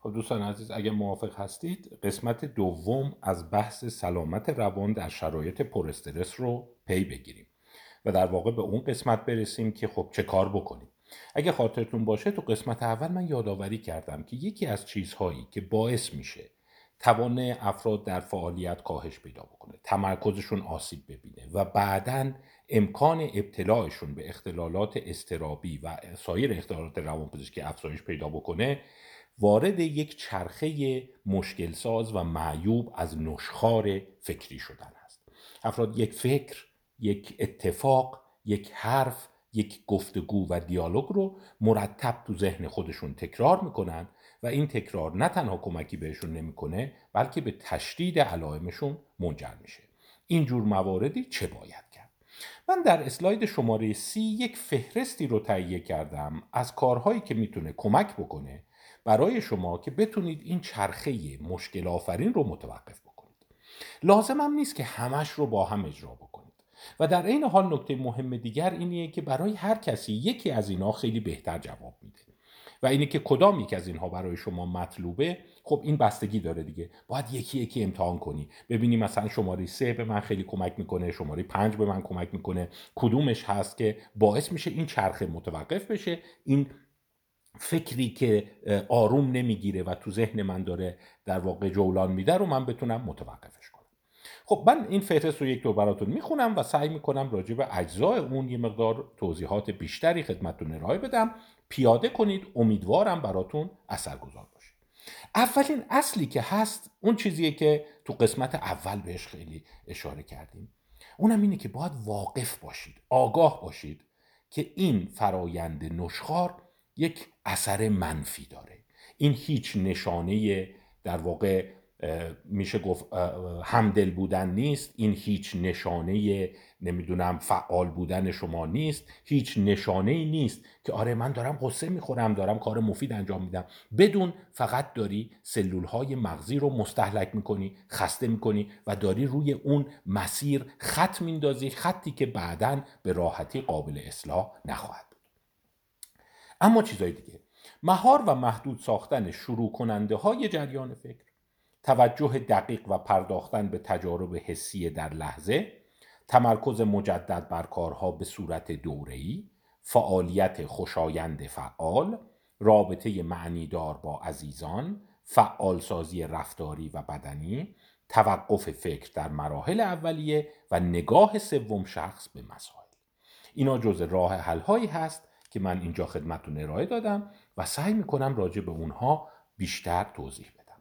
خب دوستان عزیز اگر موافق هستید قسمت دوم از بحث سلامت روان در شرایط پر استرس رو پی بگیریم و در واقع به اون قسمت برسیم که خب چه کار بکنیم. اگه خاطرتون باشه تو قسمت اول من یادآوری کردم که یکی از چیزهایی که باعث میشه توان افراد در فعالیت کاهش پیدا بکنه تمرکزشون آسیب ببینه و بعدا امکان ابتلاعشون به اختلالات استرابی و سایر اختلالات روانپزشکی افزایش پیدا بکنه وارد یک چرخه مشکل ساز و معیوب از نشخار فکری شدن است. افراد یک فکر یک اتفاق یک حرف یک گفتگو و دیالوگ رو مرتب تو ذهن خودشون تکرار می‌کنن و این تکرار نه تنها کمکی بهشون نمی‌کنه بلکه به تشدید علائمشون منجر میشه. این جور مواردی چه باید کرد؟ من در اسلاید شماره سی یک فهرستی رو تهیه کردم از کارهایی که می‌تونه کمک بکنه برای شما که بتونید این چرخه مشکل آفرین رو متوقف بکنید. لازم هم نیست که همش رو با هم اجرا بکنید. و در این حال نکته مهم دیگر اینیه که برای هر کسی یکی از اینا خیلی بهتر جواب میده. و اینه که کدام یک از اینها برای شما مطلوبه؟ خب این بستگی داره دیگه. باید یکی یکی امتحان کنی. ببینی مثلا شماره سه به من خیلی کمک می‌کنه شماره پنج به من کمک می‌کنه. کدومش هست که باعث میشه این چرخه متوقف بشه؟ این فکری که آروم نمی‌گیره و تو ذهن من داره در واقع جولان میده رو من بتونم متوقفش کنم. خب من این فهرست رو یک دور براتون می‌خونم و سعی می‌کنم راجع به اجزای اون یه مقدار توضیحات بیشتری خدمتتون ارائه بدم. پیاده کنید امیدوارم براتون اثرگذار باشه اولین اصلی که هست اون چیزیه که تو قسمت اول بهش خیلی اشاره کردیم. اونم اینه که باید واقف باشید آگاه باشید که این فرایند نشخار یک اثر منفی داره. این هیچ نشانه در واقع میشه گفت همدل بودن نیست. این هیچ نشانه نمی‌دونم فعال بودن شما نیست. هیچ نشانه ای نیست که آره من دارم قصه می‌خورم دارم کار مفید انجام میدم. بدون فقط داری سلول های مغزی رو مستحلک می‌کنی خسته می‌کنی و داری روی اون مسیر خط میندازی خطی که بعدا به راحتی قابل اصلاح نخواهد اما چیزای دیگه. مهار و محدود ساختن شروع کننده های جریان فکر توجه دقیق و پرداختن به تجارب حسی در لحظه تمرکز مجدد بر کارها به صورت دوره‌ای فعالیت خوشایند فعال رابطه معنیدار با عزیزان فعالسازی رفتاری و بدنی توقف فکر در مراحل اولیه و نگاه سوم شخص به مسائل. اینا جز راه حل هایی هست که من اینجا خدمتتون ارائه دادم و سعی می‌کنم راجع به اونها بیشتر توضیح بدم.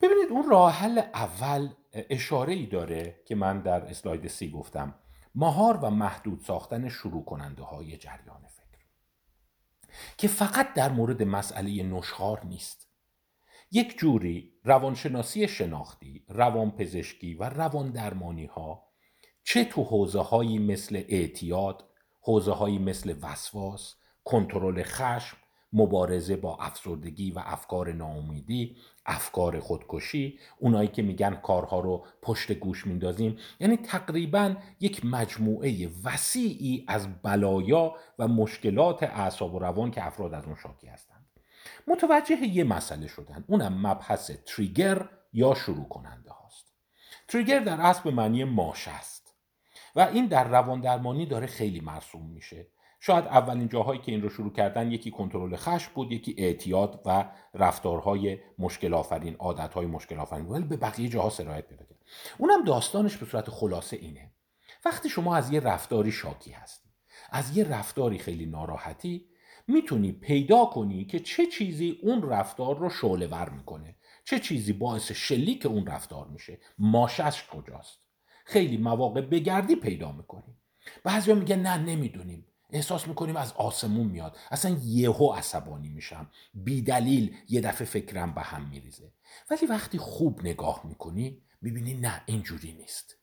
ببینید اون راه حل اول اشاره ای داره که من در اسلاید سی گفتم مهار و محدود ساختن شروع کننده های جریان فکر. که فقط در مورد مسئله نشخار نیست. یک جوری روانشناسی شناختی روانپزشکی و روان درمانی ها چه تو حوزه هایی مثل اعتیاد حوزه هایی مثل وسواس کنترل خشم مبارزه با افسردگی و افکار ناامیدی افکار خودکشی اونایی که میگن کارها رو پشت گوش میندازیم. یعنی تقریبا یک مجموعه وسیعی از بلایا و مشکلات اعصاب و روان که افراد از اون شاکی هستند. متوجه یه مسئله شدن. اونم مبحث تریگر یا شروع کننده هاست. تریگر در اصل به معنی ماش است. و این در روان درمانی داره خیلی مرسوم میشه. شاید اولین جاهایی که این رو شروع کردن یکی کنترل خشم بود یکی اعتیاد و رفتارهای مشکل آفرین عادتهای مشکل آفرین ولی به بقیه جاها سرایت پیدا کرد. اونم داستانش به صورت خلاصه اینه. وقتی شما از یه رفتاری شاکی هستی از یه رفتاری خیلی ناراحتی می‌تونی پیدا کنی که چه چیزی اون رفتار رو شعله ور می‌کنه. چه چیزی باعث شلیک اون رفتار میشه. ماشش کجاست؟ خیلی مواقع بگردی پیدا می‌کنی. بعضیا میگن نه نمی‌دونیم. احساس می‌کنیم از آسمون میاد. اصلا یهو عصبانی میشم. بی دلیل یه دفعه فکرم به هم میریزه. ولی وقتی خوب نگاه می‌کنی می‌بینی نه اینجوری نیست.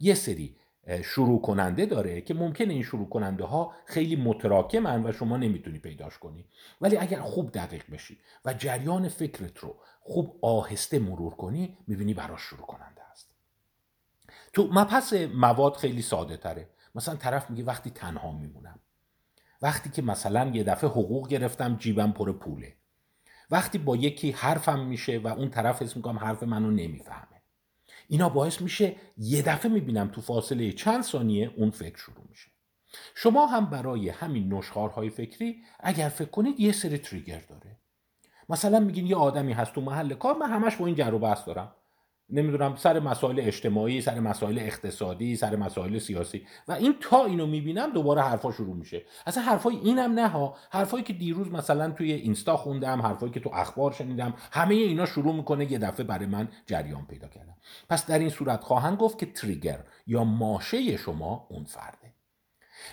یه سری شروع کننده داره که ممکنه این شروع کننده ها خیلی متراکمن و شما نمی‌تونی پیداش کنی. ولی اگر خوب دقیق بشی و جریان فکرت رو خوب آهسته مرور کنی می‌بینی براش شروع است تو مپس مواد خیلی ساده تره. مثلا طرف میگه وقتی تنها میمونم. وقتی که مثلا یه دفعه حقوق گرفتم جیبم پر پوله. وقتی با یکی حرفم میشه و اون طرف اسم می‌کنم حرف منو نمی‌فهمه. اینا باعث میشه یه دفعه می‌بینم تو فاصله چند ثانیه اون فکر شروع میشه. شما هم برای همین نشخارهای فکری اگر فکر کنید یه سری تریگر داره. مثلا میگین یه آدمی هست تو محل کار من همش با این جر و بحث دارم. نمی‌دونم سر مسائل اجتماعی سر مسائل اقتصادی سر مسائل سیاسی. و این تا اینو می‌بینم دوباره حرفا شروع میشه. اصلا حرفای اینم نه ها. حرفایی که دیروز مثلا توی اینستا خوندم حرفایی که تو اخبار شنیدم همه اینا شروع می‌کنه یه دفعه برای من جریان پیدا کردم پس در این صورت خواهند گفت که تریگر یا ماشه شما اون فرده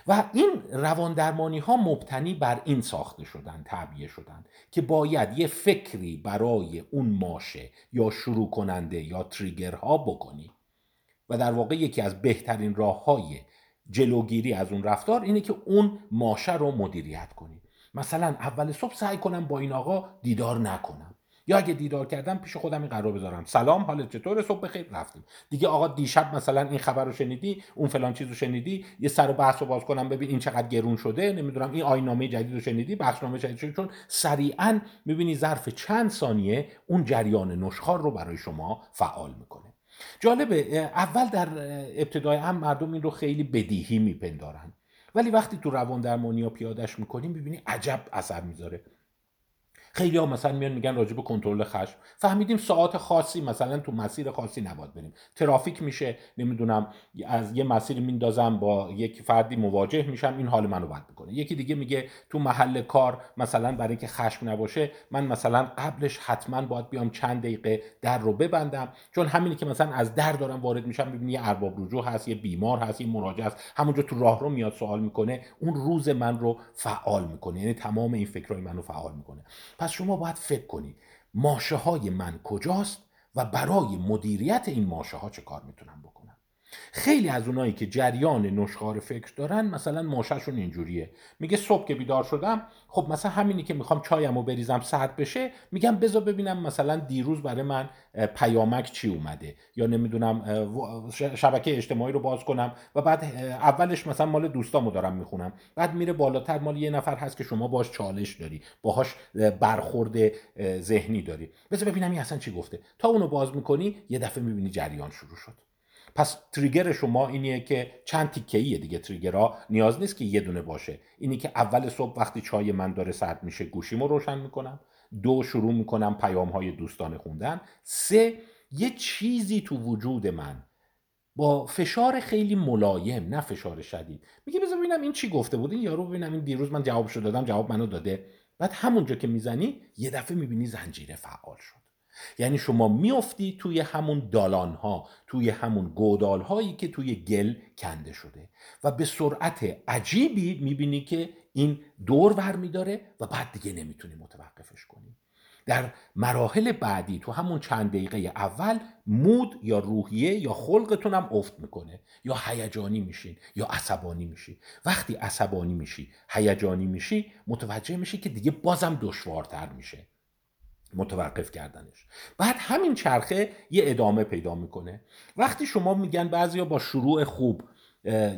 و این روان درمانی ها مبتنی بر این ساخته شدن تعبیه شدن که باید یه فکری برای اون ماشه یا شروع کننده یا تریگرها بکنی. و در واقع یکی از بهترین راه های جلوگیری از اون رفتار اینه که اون ماشه رو مدیریت کنی. مثلا اول صبح سعی کنم با این آقا دیدار نکنم. یا اگه دیدار کردم پیش خودم این قرار بذارم. سلام حالت چطور؟ صبح بخیر. رفتیم. دیگه آقا دیشب مثلا این خبر رو شنیدی اون فلان چیز رو شنیدی یه سر و بحث رو باز کنم ببین این چقدر گرون شده نمی‌دونم این آینامه جدید رو شنیدی بخشنامه جدید شده چون سریعا می‌بینی ظرف چند ثانیه اون جریان نشخار رو برای شما فعال می‌کنه. جالبه اول در ابتدای هم مردم این رو خیلی بدیهی میپندارن. ولی وقتی تو روان درمانی پیادش می‌کنیم ببینی عجب اثر می‌ذاره. خیلی ها مثلا میان میگن راجع به کنترل خشم. فهمیدیم ساعت خاصی مثلا تو مسیر خاصی نباید بریم. ترافیک میشه نمی‌دونم از یه مسیر میندازم با یک فردی مواجه میشم این حال منو بد می‌کنه. یکی دیگه میگه تو محل کار مثلا برای اینکه خشم نباشه من مثلا قبلش حتما باید بیام چند دقیقه در رو ببندم. چون همینی که مثلا از در دارم وارد میشم می‌بینی یه ارباب رجوع هست یه بیمار هست یه مراجع هست. همونجا تو راه رو میاد سوال می‌کنه اون روز من رو فعال می‌کنه. یعنی تمام این فکرهای منو فعال می‌کنه. شما باید فکر کنید ماشه های من کجاست و برای مدیریت این ماشه ها چه کار می‌تونم بکنم خیلی از اونایی که جریان نشخار فکر دارن مثلا ماشهشون اینجوریه. میگه صبح که بیدار شدم خب مثلا همینی که می‌خوام چایم رو بریزم سرد بشه میگم بذار ببینم مثلا دیروز برای من پیامک چی اومده. یا نمی‌دونم شبکه اجتماعی رو باز کنم و بعد اولش مثلا مال دوستامو دارم می‌خونم. بعد میره بالاتر مال یه نفر هست که شما باش چالش داری. باهاش برخورد ذهنی داری. بذار ببینم این اصلا چی گفته. تا اونو باز می‌کنی یه دفعه می‌بینی جریان شروع شد. پس تریگر شما اینیه که چند تیکه ایه دیگه تریگرها. نیاز نیست که یه دونه باشه. اینی که اول صبح وقتی چای من داره سرد میشه گوشیمو روشن می‌کنم. دو شروع می‌کنم پیام های دوستانه خوندن. سه یه چیزی تو وجود من با فشار خیلی ملایم نه فشار شدید. میگه بذار ببینم این چی گفته بود. این یارو ببینم این دیروز من جوابشو دادم جواب منو داده. بعد همونجا که می‌زنی یه دفعه می‌بینی زنجیره فعال شد. یعنی شما میافتی توی همون دالان ها توی همون گودال هایی که توی گل کنده شده و به سرعت عجیبی می‌بینی که این دور ور میداره و بعد دیگه نمی‌تونی متوقفش کنی. در مراحل بعدی تو همون چند دقیقه اول مود یا روحیه یا خلقتون هم افت می‌کنه. یا هیجانی میشین یا عصبانی میشی. وقتی عصبانی میشی هیجانی میشی متوجه میشی که دیگه بازم دشوارتر میشه. متوقف کردنش. بعد همین چرخه یه ادامه پیدا می‌کنه. وقتی شما میگن بعضیا با شروع خوب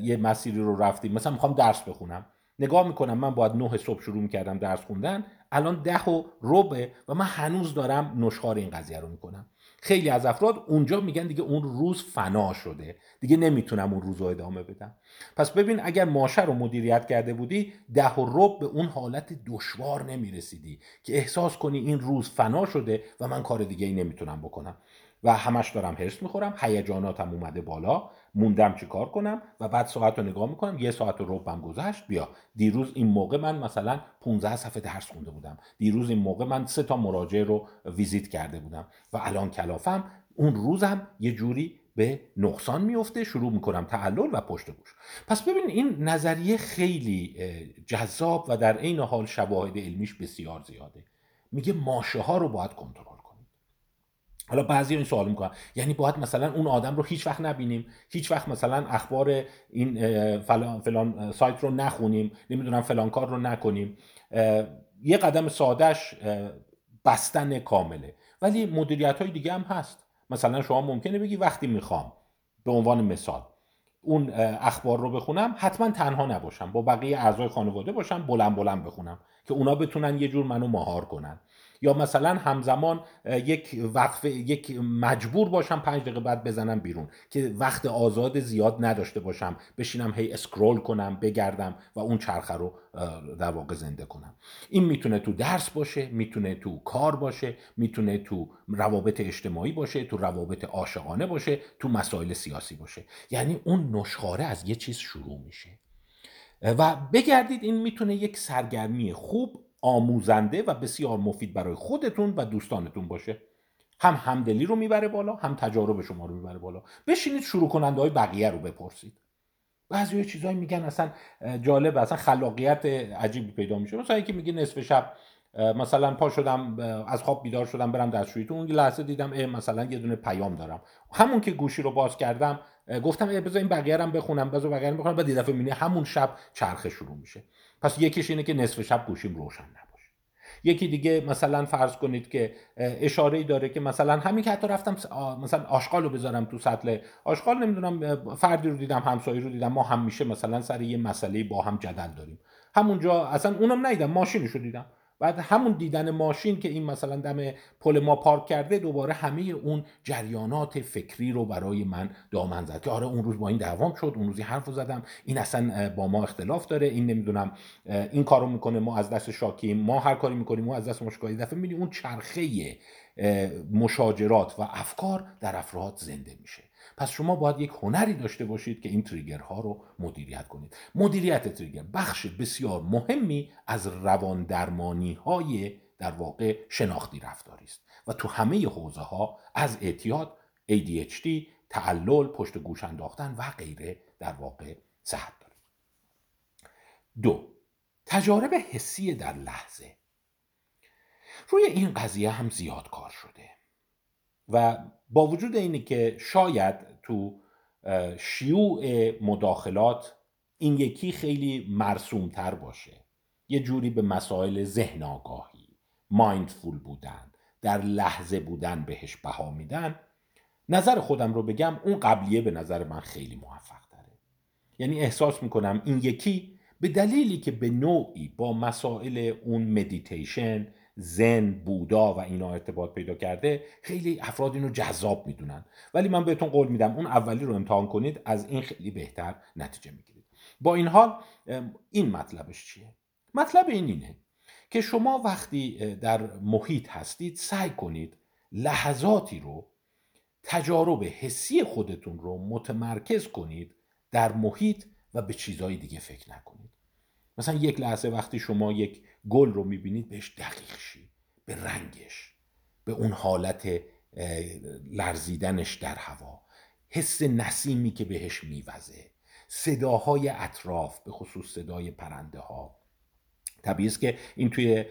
یه مسیری رو رفتیم مثلا می‌خوام درس بخونم. نگاه می‌کنم من باید نه صبح شروع می‌کردم درس خوندن الان ده و ربه و من هنوز دارم نشخار این قضیه رو می‌کنم. خیلی از افراد اونجا میگن دیگه اون روز فنا شده. دیگه نمی‌تونم اون روز رو ادامه بدم. پس ببین اگر ماشه رو مدیریت کرده بودی ده و رب به اون حالت دشوار نمی‌رسیدی که احساس کنی این روز فنا شده و من کار دیگه ای نمی‌تونم بکنم. و همش دارم هرس می‌خورم هیجاناتم اومده بالا. موندم چی کار کنم و بعد ساعت رو نگاه می‌کنم یه ساعت رو ربم گذشت بیا. دیروز این موقع من مثلا 15 صفحه درس خونده بودم. دیروز این موقع من سه تا مراجعه رو ویزیت کرده بودم و الان کلافم. اون روزم یه جوری به نقصان میفته شروع می‌کنم تعلل و پشت گوش پس ببین این نظریه خیلی جذاب و در عین حال شواهد علمیش بسیار زیاده. میگه ماشه ها رو باید کنترل حالا بعضی این سوال می‌کنن. یعنی باید مثلا اون آدم رو هیچ وقت نبینیم. هیچ وقت مثلا اخبار این فلان, فلان سایت رو نخونیم. نمی‌دونم فلان کار رو نکنیم. یه قدم سادش بستن کامله. ولی مدیریت های دیگه هم هست. مثلا شما ممکنه بگی وقتی می‌خوام به عنوان مثال اون اخبار رو بخونم حتما تنها نباشم. با بقیه اعضای خانواده باشم بلند بلند بخونم. که اونا بتونن یه جور منو مهار کنن. یا مثلا همزمان یک وقفه یک مجبور باشم پنج دقیقه بعد بزنم بیرون که وقت آزاد زیاد نداشته باشم بشینم هی اسکرول کنم بگردم و اون چرخه رو در واقع زنده کنم. این می‌تونه تو درس باشه می‌تونه تو کار باشه می‌تونه تو روابط اجتماعی باشه تو روابط عاشقانه باشه تو مسائل سیاسی باشه. یعنی اون نشخاره از یه چیز شروع میشه. و بگردید این می‌تونه یک سرگرمی خوب آموزنده و بسیار مفید برای خودتون و دوستانتون باشه. هم همدلی رو می‌بره بالا هم تجارب شما رو می‌بره بالا. بشینید شروع کننده های بقیه رو بپرسید. بعضی چیزایی میگن اصلا جالب اصلا خلاقیت عجیبی پیدا میشه. مثلا یکی میگه نصف شب مثلا پا شدم از خواب بیدار شدم برم دستشویی تو اون لحظه دیدم اه مثلا یه دونه پیام دارم. همون که گوشی رو باز کردم گفتم بذار این بقیه رو بخونم بذار بقیه رو بخونم. بعد دفعه می‌بینی همون شب چرخه شروع میشه. پس یکیش اینه که نصف شب گوشیم روشن نباشه. یکی دیگه مثلا فرض کنید که اشاره ای داره که مثلا همین که حتی رفتم مثلا آشغال رو بذارم تو سطل آشغال نمی‌دونم فردی رو دیدم همسایه رو دیدم ما همیشه مثلا سر یه مسئله با هم جدل داریم. همونجا اصلا اونم ندیدم ماشینش رو دیدم. بعد همون دیدن ماشین که این مثلا دم پل ما پارک کرده دوباره همه اون جریانات فکری رو برای من دامن زد که آره اون روز با این دوام شد اون روزی حرف زدم. این اصلا با ما اختلاف داره. این نمی‌دونم این کارو می‌کنه ما از دست شاکیم. ما هر کاری می‌کنیم ما از دست مشکلی دفعه می‌بینی اون چرخه مشاجرات و افکار در افراد زنده میشه. پس شما باید یک هنری داشته باشید که این تریگرها رو مدیریت کنید. مدیریت تریگر بخش بسیار مهمی از روان درمانی های در واقع شناختی رفتاری است و تو همه حوزه ها از اعتیاد ADHD تعلل پشت گوش انداختن و غیره در واقع صحت داره. دو تجارب حسی در لحظه. روی این قضیه هم زیاد کار شده و با وجود اینه که شاید تو شیوع مداخلات این یکی خیلی مرسومتر باشه. یه جوری به مسائل ذهن آگاهی مایندفول بودن در لحظه بودن بهش بها میدن. نظر خودم رو بگم اون قبلیه به نظر من خیلی موفق داره یعنی احساس می‌کنم این یکی به دلیلی که به نوعی با مسائل اون مدیتیشن زن بودا و اینا ارتباط پیدا کرده خیلی افراد اینو جذاب می‌دونن. ولی من بهتون قول میدم اون اولی رو امتحان کنید از این خیلی بهتر نتیجه می‌گیرید. با این حال این مطلبش چیه؟ مطلب این اینه که شما وقتی در محیط هستید سعی کنید لحظاتی رو تجارب حسی خودتون رو متمرکز کنید در محیط و به چیزهای دیگه فکر نکنید. مثلا یک لحظه وقتی شما یک گل رو می‌بینید بهش دقیق شی به رنگش به اون حالت لرزیدنش در هوا. حس نسیمی که بهش میوزه. صداهای اطراف به خصوص صدای پرنده ها طبیعی است که این توی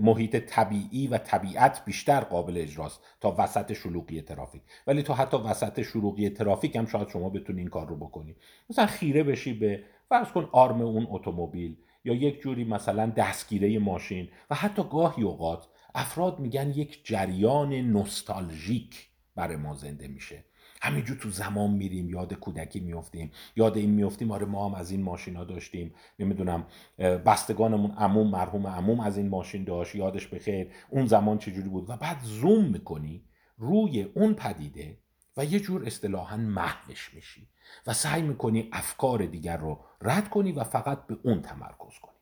محیط طبیعی و طبیعت بیشتر قابل اجراست تا وسط شلوغی ترافیک. ولی تا حتی وسط شلوغی ترافیک هم شاید شما بتونی این کار رو بکنی. مثلا خیره بشی به فرض کن آرم اون اتومبیل. یا یک جوری مثلا دستگیره ماشین. و حتی گاهی اوقات افراد میگن یک جریان نوستالژیک برای ما زنده میشه. همینجور تو زمان میریم یاد کودکی میفتیم یاد این میفتیم آره ما هم از این ماشینا داشتیم. نمی‌دونم بستگانمون عموم مرحوم عموم از این ماشین داشت یادش بخیر اون زمان چجوری بود. و بعد زوم می‌کنی روی اون پدیده و یه جور اصطلاحا محوش میشی و سعی می‌کنی افکار دیگر رو رد کنی و فقط به اون تمرکز کنی.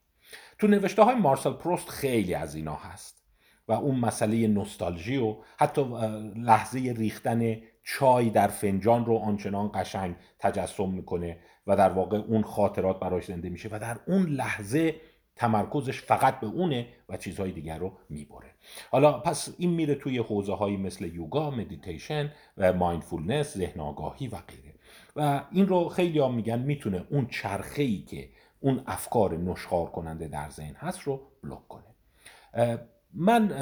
تو نوشته های مارسل پروست خیلی از اینا هست و اون مسئله نوستالژی و حتی لحظه ریختن چای در فنجان رو آنچنان قشنگ تجسم می‌کنه و در واقع اون خاطرات براش زنده میشه و در اون لحظه تمرکزش فقط به اونه و چیزهای دیگر رو می‌بره. حالا پس این میره توی حوزه هایی مثل یوگا مدیتیشن و mindfulness ذهن آگاهی و غیره. و این رو خیلی هم میگن می‌تونه اون چرخه ای که اون افکار نشخار کننده در ذهن هست رو block کنه. من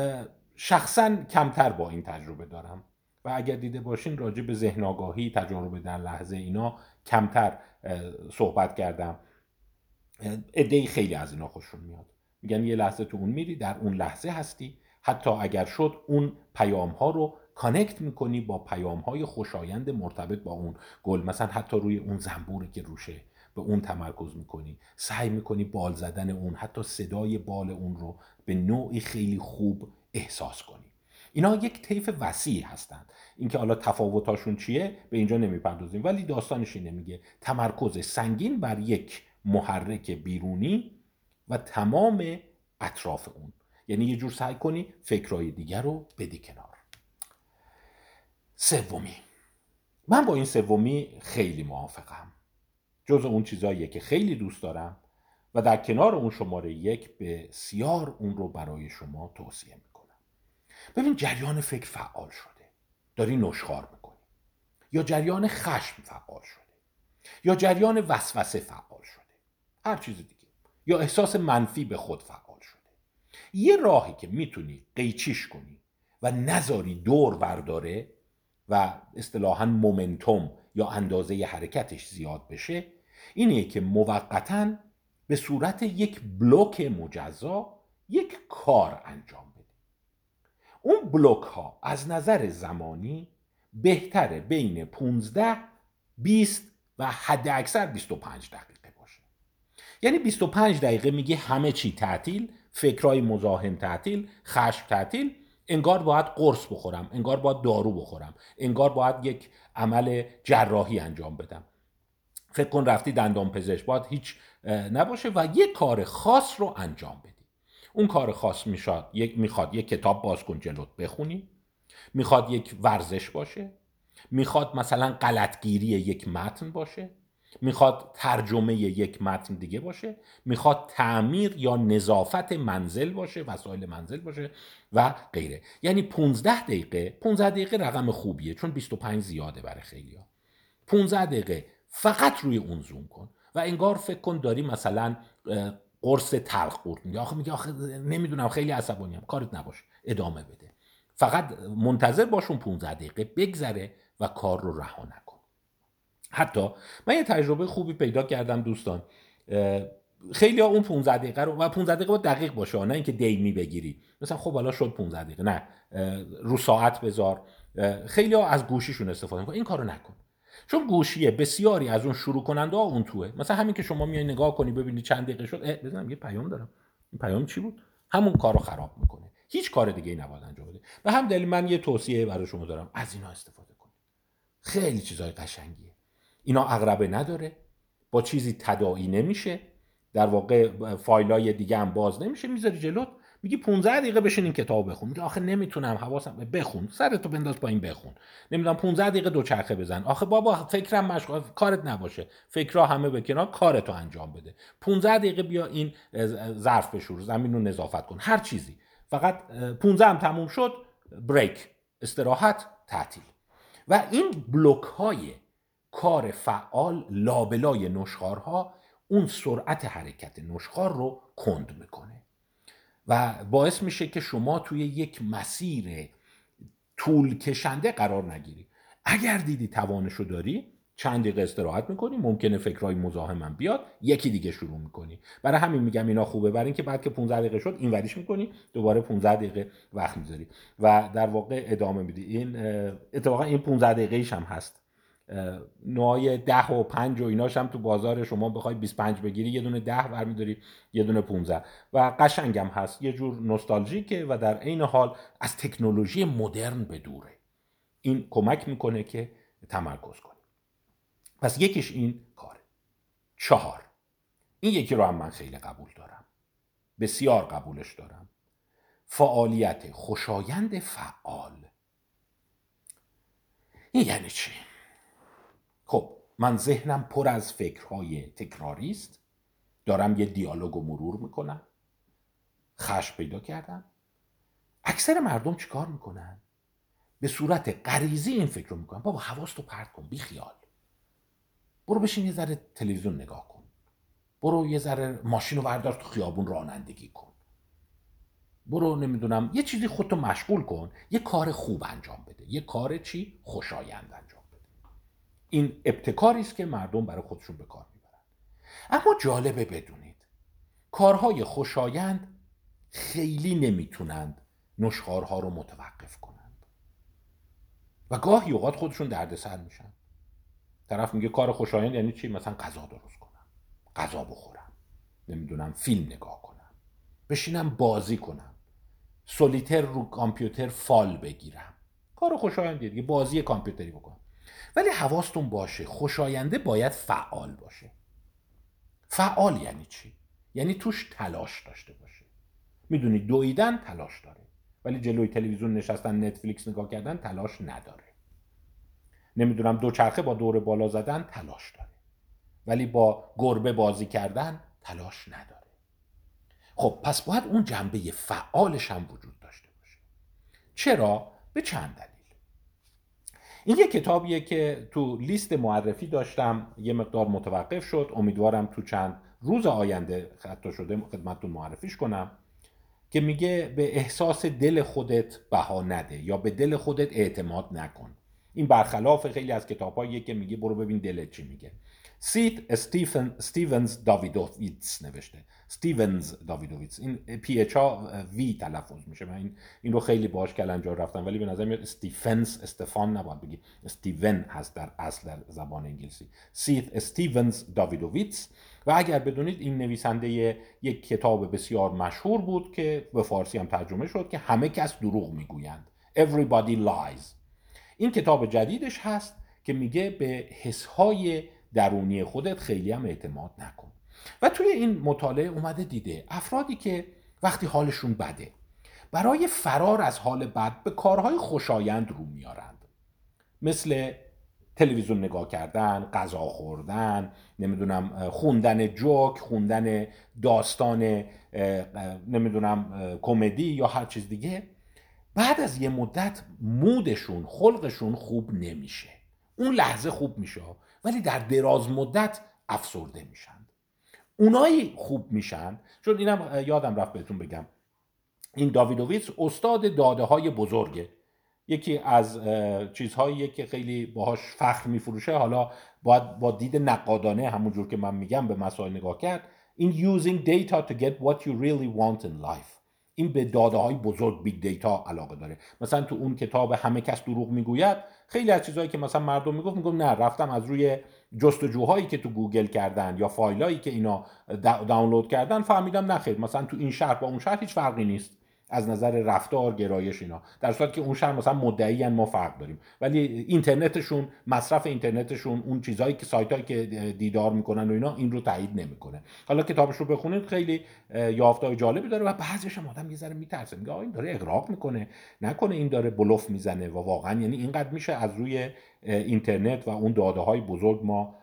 شخصا کمتر با این تجربه دارم. و اگر دیده باشین راجع به ذهن آگاهی تجربه در لحظه اینا کمتر صحبت کردم. ادهی خیلی از اینا خوششون میاد. میگن یه لحظه تو اون میری در اون لحظه هستی. حتی اگر شد اون پیام ها رو کانکت می‌کنی با پیام های خوشایند مرتبط با اون گل. مثلا حتی روی اون زنبوری که روشه به اون تمرکز می‌کنی. سعی می‌کنی بال زدن اون حتی صدای بال اون رو به نوعی خیلی خوب احساس کنی. اینا یک طیف وسیع هستند. اینکه حالا تفاوتاشون چیه؟ به اینجا نمی‌پردازیم. ولی داستانش اینه میگه تمرکز سنگین بر یک محرک بیرونی و تمام اطراف اون. یعنی یه جور سعی کنی فکرهای دیگر رو بدی کنار. سومی. من با این سومی خیلی موافقم. جز اون چیزاییه که خیلی دوست دارم و در کنار اون شماره یک بسیار اون رو برای شما توصیه می‌کنم. ببین جریان فکر فعال شده. داری نشخار می‌کنی. یا جریان خشم فعال شده. یا جریان وسوسه فعال شده. هر چیز دیگه. یا احساس منفی به خود فعال شده. یه راهی که می‌تونی قیچیش کنی و نذاری دور برداره و اصطلاحا مومنتوم یا اندازه حرکتش زیاد بشه اینه که موقتا به صورت یک بلوک مجزا یک کار انجام بده. اون بلوک ها از نظر زمانی بهتره بین 15 20 و حد اکثر 25 دقیقه. یعنی 25 دقیقه میگه همه چی تعطیل فکرای مزاحم تعطیل خشم تعطیل انگار باید قرص بخورم انگار باید دارو بخورم انگار باید یک عمل جراحی انجام بدم. فکر کن رفتی دندان پزشک باید هیچ نباشه و یک کار خاص رو انجام بدی. اون کار خاص میشاد یک می‌خواد یک کتاب باز کن جلوت بخونی می‌خواد یک ورزش باشه می‌خواد مثلا غلطگیری یک متن باشه می‌خواد ترجمه یک متن دیگه باشه می‌خواد تعمیر یا نظافت منزل باشه وسایل منزل باشه و غیره. یعنی 15 دقیقه 15 دقیقه رقم خوبیه چون 25 زیاده برای خیلی ها 15 دقیقه فقط روی اون زوم کن و انگار فکر کن داری مثلا قرص تلخ قورت میگه آخه میگه آخه نمی‌دونم خیلی عصبانیم. کارت نباشه ادامه بده. فقط منتظر باشون 15 دقیقه بگذره و کار رو رها نکن. حتی من یه تجربه خوبی پیدا کردم دوستان. خیلی اون 15 دقیقه رو و 15 دقیقه باید دقیق باشه نه اینکه دیمی بگیری مثلا خب حالا شد 15 دقیقه نه. رو ساعت بذار. خیلی ها از گوشیشون استفاده می‌کنن. این کارو نکن. چون گوشیه بسیاری از اون شروع کننده ها اون توه. مثلا همین که شما میای نگاه کنی ببینی چند دقیقه شد. بزنم یه پیام دارم. این پیام چی بود؟ همون کارو خراب می‌کنه. هیچ کار دیگه ای نباید انجام بده. به هم دلیل من یه توصیه برای شما دارم. از اینا استفاده کنید. خیلی چیزای قشنگیه. اینا اغربه نداره. با چیزی تداعی نمیشه. در واقع فایلای دیگه هم باز نمیشه. می‌ذاری جلوت. میگی 15 دقیقه بشین این کتاب بخون. میگه آخه نمی‌تونم. حواسم بخون. سرتو بنداز پایین بخون. نمی‌دونم 15 دقیقه دوچرخه بزن. آخه بابا فکرم مشغول کارت نباشه. فکرها همه به کنار کارتو انجام بده. 15 دقیقه بیا این ظرف بشور. زمین رو نظافت کن. هر چیزی. فقط 15 هم تموم شد. بریک. استراحت تعطیل. و این بلوک های کار فعال لابلای نشخارها اون سرعت حرکت نشخار رو کند می‌کنه. و باعث میشه که شما توی یک مسیر طول کشنده قرار نگیری. اگر دیدی توانش رو داری چند دقیقه استراحت می‌کنی ممکنه فکرهای مزاحمم بیاد یکی دیگه شروع می‌کنی. برای همین میگم اینا خوبه. برای اینکه بعد که 15 دقیقه شد این وریش می‌کنی دوباره 15 دقیقه وقت می‌ذاری. و در واقع ادامه میدی. این اتفاقا این 15 دقیقه هم هست. نوعای ده و پنج و ایناش هم تو بازار شما بخوای 25 بگیری یه دونه ده برمیداری یه دونه 15 و قشنگم هست یه جور نوستالژیکه و در عین حال از تکنولوژی مدرن به دوره. این کمک می‌کنه که تمرکز کنی. پس یکیش این کاره چهار. این یکی رو هم من خیلی قبول دارم. بسیار قبولش دارم. فعالیت خوشایند فعال. این یعنی چی؟ من ذهنم پر از فکرهای تکراری است دارم یه دیالوگ و مرور می‌کنم. خشم پیدا کردم. اکثر مردم چیکار می‌کنن؟ به صورت غریزی این فکر رو می‌کنن. بابا حواست رو پرت کن بی خیال برو بشین یه ذره تلویزیون نگاه کن. برو یه ذره ماشین رو بردار تو خیابون رانندگی کن. برو نمی‌دونم یه چیزی خودتو مشغول کن. یه کار خوب انجام بده. یه کار چی؟ خوشایند انجام این ابتکاری است که مردم برای خودشون به کار می‌برن. اما جالبه بدونید کارهای خوشایند خیلی نمی‌تونند نشخارها رو متوقف کنند. و گاهی اوقات خودشون دردسر میشن. طرف میگه کار خوشایند یعنی چی؟ مثلا غذا درست کنم غذا بخورم نمی‌دونم فیلم نگاه کنم بشینم بازی کنم سولیتر رو کامپیوتر فال بگیرم. کار خوشایندیه دیگه بازی کامپیوتری بکنم ولی حواستون باشه خوشاینده باید فعال باشه. فعال یعنی چی؟ یعنی توش تلاش داشته باشه. می‌دونی دویدن تلاش داره. ولی جلوی تلویزیون نشستن نتفلیکس نگاه کردن تلاش نداره. نمی‌دونم دوچرخه با دور بالا زدن تلاش داره. ولی با گربه بازی کردن تلاش نداره. خب پس باید اون جنبه فعالش هم وجود داشته باشه. چرا؟ به چند دلیل. این یه کتابیه که تو لیست معرفی داشتم یه مقدار متوقف شد. امیدوارم تو چند روز آینده حتی شده خدمتتون معرفیش کنم که میگه به احساس دل خودت بها نده یا به دل خودت اعتماد نکن. این برخلاف خیلی از کتابهایی که میگه برو ببین دلت چی میگه. سیت استیفن استیونز داویدوویتس نوشته. استیونز داویدوویتس این PH V تلفظ میشه. من این این رو خیلی باش کلنجار رفتم. ولی به نظر میاد استیفنز استفان نباید بگی. استیون هست در اصل در زبان انگلیسی. سیت استیونز داویدوویتس و اگر بدونید این نویسنده یک کتاب بسیار مشهور بود که به فارسی هم ترجمه شد که همه کس دروغ می‌گویند. Everybody lies. این کتاب جدیدش هست که میگه به حسهای درونی خودت خیلی هم اعتماد نکن. و توی این مطالعه اومده دیده افرادی که وقتی حالشون بده برای فرار از حال بد به کارهای خوشایند رو میارند. مثل تلویزیون نگاه کردن غذا خوردن نمی‌دونم خوندن جوک خوندن داستان نمی‌دونم کمدی یا هر چیز دیگه بعد از یه مدت مودشون خلقشون خوب نمیشه. اون لحظه خوب میشه. ولی در دراز مدت افسرده میشن. اونایی خوب میشن. چون اینم یادم رفت بهتون بگم. این داویدوویتس استاد داده های بزرگه. یکی از چیزهایی که خیلی باهاش فخر میفروشه. حالا باید با دید نقادانه همونجور که من میگم به مسائل نگاه کرد. این using data to get what you really want in life. این به داده های بزرگ big data علاقه داره. مثلا تو اون کتاب همه کس دروغ می‌گوید خیلی از چیزهایی که مثلا مردم می‌گفت میگم نه رفتم از روی جستجوهایی که تو گوگل کردن یا فایلایی که اینا دانلود کردن فهمیدم نخیر مثلا تو این شهر با اون شهر هیچ فرقی نیست. از نظر رفتار گرایش اینا. در صورتی که اون شهر مثلا مدعی ما فرق داریم. ولی اینترنتشون مصرف اینترنتشون اون چیزهایی که سایت که دیدار می‌کنن و اینا این رو تایید نمی‌کنه. حالا کتابش رو بخونید خیلی یافتهای جالبی داره و بعضیش هم آدم یه ذره میترسه. میگه این داره اغراق می‌کنه. نکنه این داره بلوف می‌زنه و واقعا یعنی اینقدر میشه از روی اینترنت و اون داده های بزرگ ما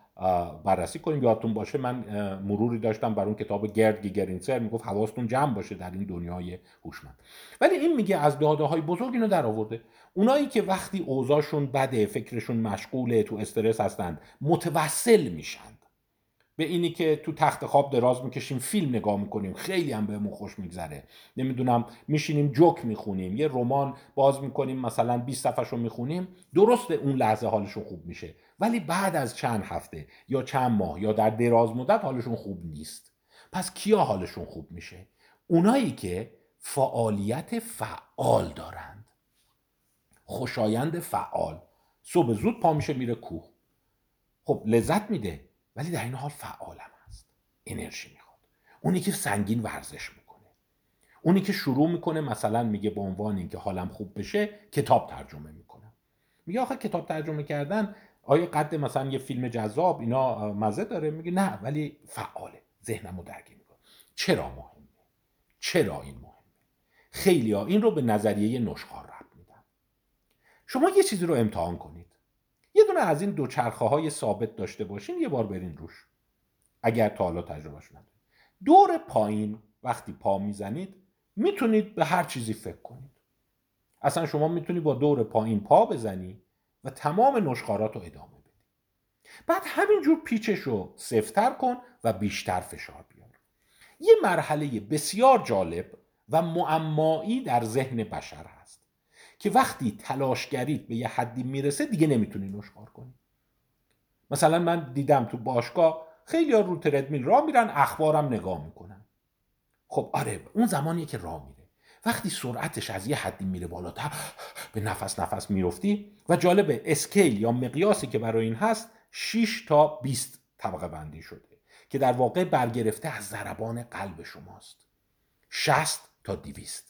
بررسی کنیم یادتون باشه من مروری داشتم بر اون کتاب گرد گیگرینسر می‌گفت حواستون جمع باشه در این دنیای هوشمند. ولی این میگه از داده های بزرگ اینو در آورده اونایی که وقتی اوضاعشون بده فکرشون مشغوله تو استرس هستند متوسل میشند به اینی که تو تخت خواب دراز می‌کشیم فیلم نگاه می‌کنیم. خیلی هم بهمون خوش میگذره. نمی‌دونم میشینیم جوک می‌خونیم. یه رمان باز می‌کنیم مثلا 20 صفحه رو می‌خونیم. درسته اون لحظه حالشون خوب میشه. ولی بعد از چند هفته یا چند ماه یا در دراز مدت حالشون خوب نیست. پس کیا حالشون خوب میشه؟ اونایی که فعالیت فعال دارند. خوشایند فعال. صبح زود پا میشه میره کوه. خب لذت میده. ولی در این حال فعالم هست انرژی می‌خواد. اونی که سنگین ورزش می‌کنه. اونی که شروع می‌کنه مثلا میگه به عنوان اینکه حالم خوب بشه کتاب ترجمه می‌کنم. میگه آخه کتاب ترجمه کردن آیا قد مثلا یه فیلم جذاب اینا مزه داره؟ میگه نه ولی فعاله. ذهنمو درگیر می‌کنه. چرا مهمه؟ چرا این مهمه؟ خیلی ها این رو به نظریه نشخار رب میدن. شما یه چیزی رو امتحان کنید. یه دونه از این دوچرخه های ثابت داشته باشین یه بار برین روش. اگر تا حالا تجربهش ندارید دور پایین وقتی پا می‌زنید می‌تونید به هر چیزی فکر کنید. اصلا شما می‌تونید با دور پایین پا بزنی و تمام نشخارات رو ادامه بدی. بعد همینجور پیچش رو سفتر کن و بیشتر فشار بیار. یه مرحله بسیار جالب و معمایی در ذهن بشر هست. که وقتی تلاشگریت به یه حدی می‌رسه دیگه نمی‌تونی نشخار کنی مثلا من دیدم تو باشگاه خیلی ها رو تردمیل راه میرن اخبارم نگاه می‌کنن. خب آره اون زمانیه که راه میره. وقتی سرعتش از یه حدی میره بالاتر به نفس نفس می‌رفتی و جالبه اسکیل یا مقیاسی که برای این هست 6 تا 20 طبقه بندی شده که در واقع برگرفته از ضربان قلب شماست. 60 تا 200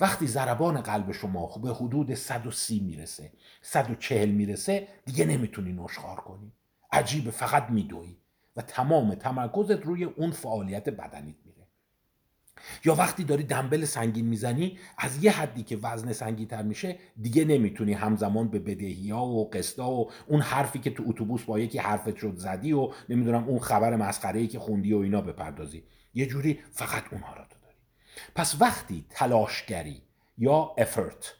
وقتی ضربان قلب شما به حدود 130 می‌رسه 140 می‌رسه دیگه نمی‌تونی نشخار کنی. عجیبه فقط میدوی و تمام تمرکزت روی اون فعالیت بدنیت میره. یا وقتی داری دنبل سنگین می‌زنی از یه حدی که وزن سنگین تر میشه دیگه نمی‌تونی همزمان به بدهی ها و قسطا و اون حرفی که تو اتوبوس با یکی حرفت شد زدی و نمی‌دونم اون خبر مسخره ای که خوندی و اینا بپردازی. یه جوری فقط اونها داری پس وقتی تلاشگری یا افرت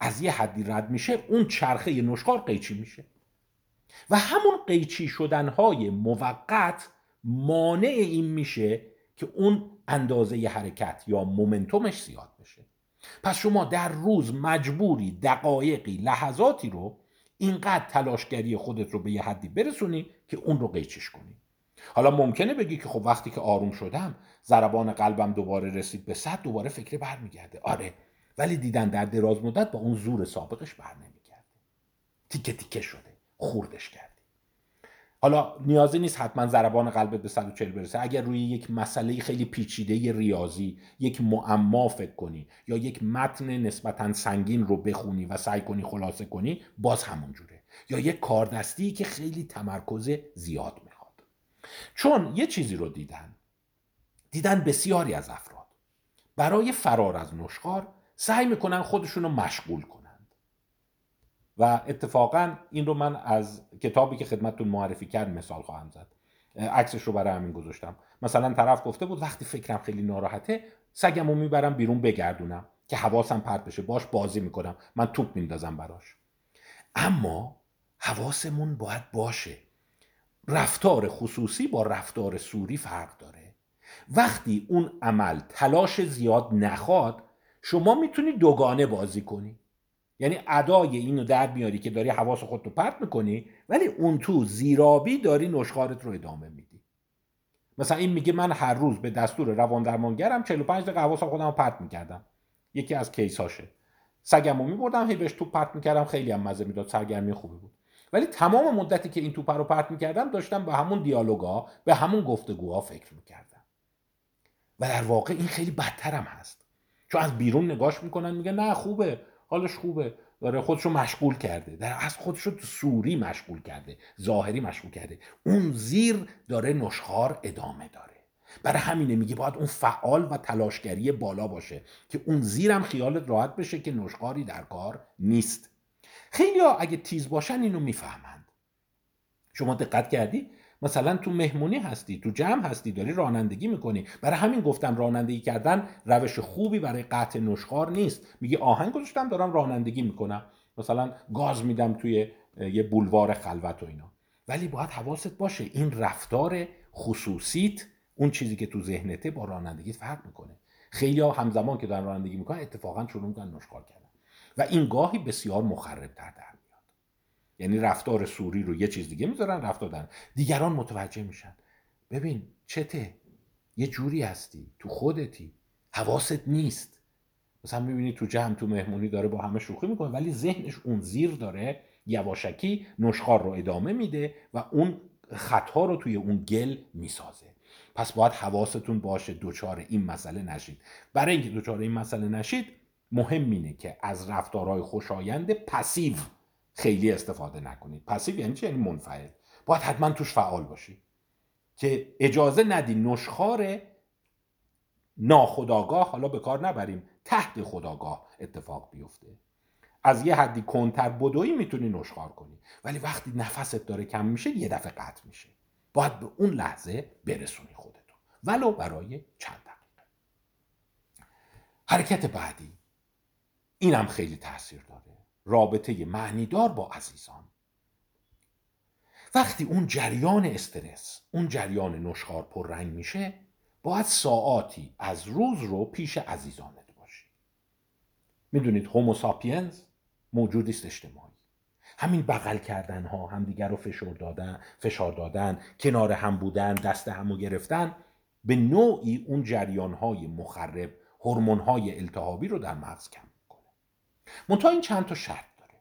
از یه حدی رد میشه اون چرخه نشخار قیچی میشه. و همون قیچی شدنهای موقت مانع این میشه که اون اندازه ی حرکت یا مومنتومش زیاد بشه. پس شما در روز مجبوری دقایقی لحظاتی رو اینقدر تلاشگری خودت رو به یه حدی برسونی که اون رو قیچش کنی. حالا ممکنه بگی که خب وقتی که آروم شدم ضربان قلبم دوباره رسید به صد دوباره فکر برمیگرده. آره ولی دیدن در دراز مدت با اون زور سابقش بر نمیگرده. تیکه تیکه شده خوردش کردی حالا نیازی نیست حتما ضربان قلبت به 140 برسه. اگر روی یک مسئله خیلی پیچیده ریاضی یک معما فکر کنی یا یک متن نسبتا سنگین رو بخونی و سعی کنی خلاصه کنی باز همون جوره. یا یک کاردستی که خیلی تمرکز زیاد می‌خواد. چون یه چیزی رو دیدن. دیدن بسیاری از افراد. برای فرار از نشخار سعی می‌کنن خودشون رو مشغول کنند. و اتفاقا این رو من از کتابی که خدمتتون معرفی کرد مثال خواهم زد. عکسش رو برای همین گذاشتم. مثلا طرف گفته بود وقتی فکرم خیلی ناراحته سگم رو می‌برم بیرون بگردونم که حواسم پرت بشه باش بازی می‌کنم من توپ میندازم براش. اما حواسمون باید باشه. رفتار خصوصی با رفتار سوری فرق داره. وقتی اون عمل تلاش زیاد نخواد شما می‌تونی دوگانه بازی کنی. یعنی ادای اینو در میاری که داری حواس خودتو پرت می‌کنی ولی اون تو زیرابی داری نشخارت رو ادامه میدی. مثلا این میگه من هر روز به دستور روان درمانگرم 45 دقیقه حواسم خودم رو پرت می‌کردم. یکی از کیس هاشه سگم رو میبردم هی بهش توپ پرت می‌کردم خیلی هم مزه می‌داد سرگرمی خوبی بود. ولی تمام مدتی که این توپ رو پرت می‌کردم داشتم به همون دیالوگا به همون گفتگوها فکر می‌کردم. و در واقع این خیلی بدترم هست. چون از بیرون نگاش می‌کنن میگن نه خوبه. حالش خوبه. داره خودشو مشغول کرده. در از خودشو سوری مشغول کرده. ظاهری مشغول کرده. اون زیر داره نشخار ادامه داره. برای همینه میگه باید اون فعال و تلاشگری بالا باشه که اون زیرم خیالت راحت بشه که نشخاری در کار نیست. خیلی اگه تیز باشن اینو می‌فهمند. شما دقت کردی؟ مثلا تو مهمونی هستی تو جمع هستی داری رانندگی می‌کنی. برای همین گفتم رانندگی کردن روش خوبی برای قطع نشخار نیست. میگی آهنگ گذاشتم دارم رانندگی می‌کنم. مثلا گاز میدم توی یه بولوار خلوت و اینا. ولی باید حواست باشه این رفتار خصوصیت اون چیزی که تو ذهنته با رانندگی فرق می‌کنه. خیلی ها همزمان که دارن رانندگی می‌کنن اتفاقا شروع می‌کنن نشخار کردن. و این گاهی بسیار مخرب تر در یعنی رفتار سوری رو یه چیز دیگه می‌ذارن رفتار دارن. دیگران متوجه میشن. ببین چته؟ یه جوری هستی. تو خودتی. حواست نیست. مثلا می‌بینی تو جمع تو مهمونی داره با همه شوخی می‌کنه ولی ذهنش اون زیر داره یواشکی نشخار رو ادامه میده و اون خطا رو توی اون گل می‌سازه. پس باید حواستون باشه دوچار این مسئله نشید. برای اینکه دوچار این مسئله نشید مهم اینه که از رفتارهای خوشایند پسیو خیلی استفاده نکنید پسیو یعنی چی؟ یعنی منفعل. باید حتما توش فعال باشی. که اجازه ندی نشخار ناخداگاه حالا به کار نبریم تحت خداگاه اتفاق بیفته. از یه حدی کنتر بدوی می‌تونی نشخار کنی. ولی وقتی نفست داره کم میشه یه دفعه قطع میشه. باید به اون لحظه برسونی خودتو. ولو برای چند دقیقه. حرکت بعدی. اینم خیلی تاثیر داره. رابطه معنیدار با عزیزان. وقتی اون جریان استرس اون جریان نشخار پر رنگ میشه باید ساعاتی از روز رو پیش عزیزانت باشی. می‌دونید هوموساپینز موجودی است اجتماعی. همین بغل کردن ها همدیگر رو فشار دادن فشار دادن کنار هم بودن دست همو گرفتن به نوعی اون جریان های مخرب هورمون های التهابی رو در مغز کم منتها این چند تا شرط داره.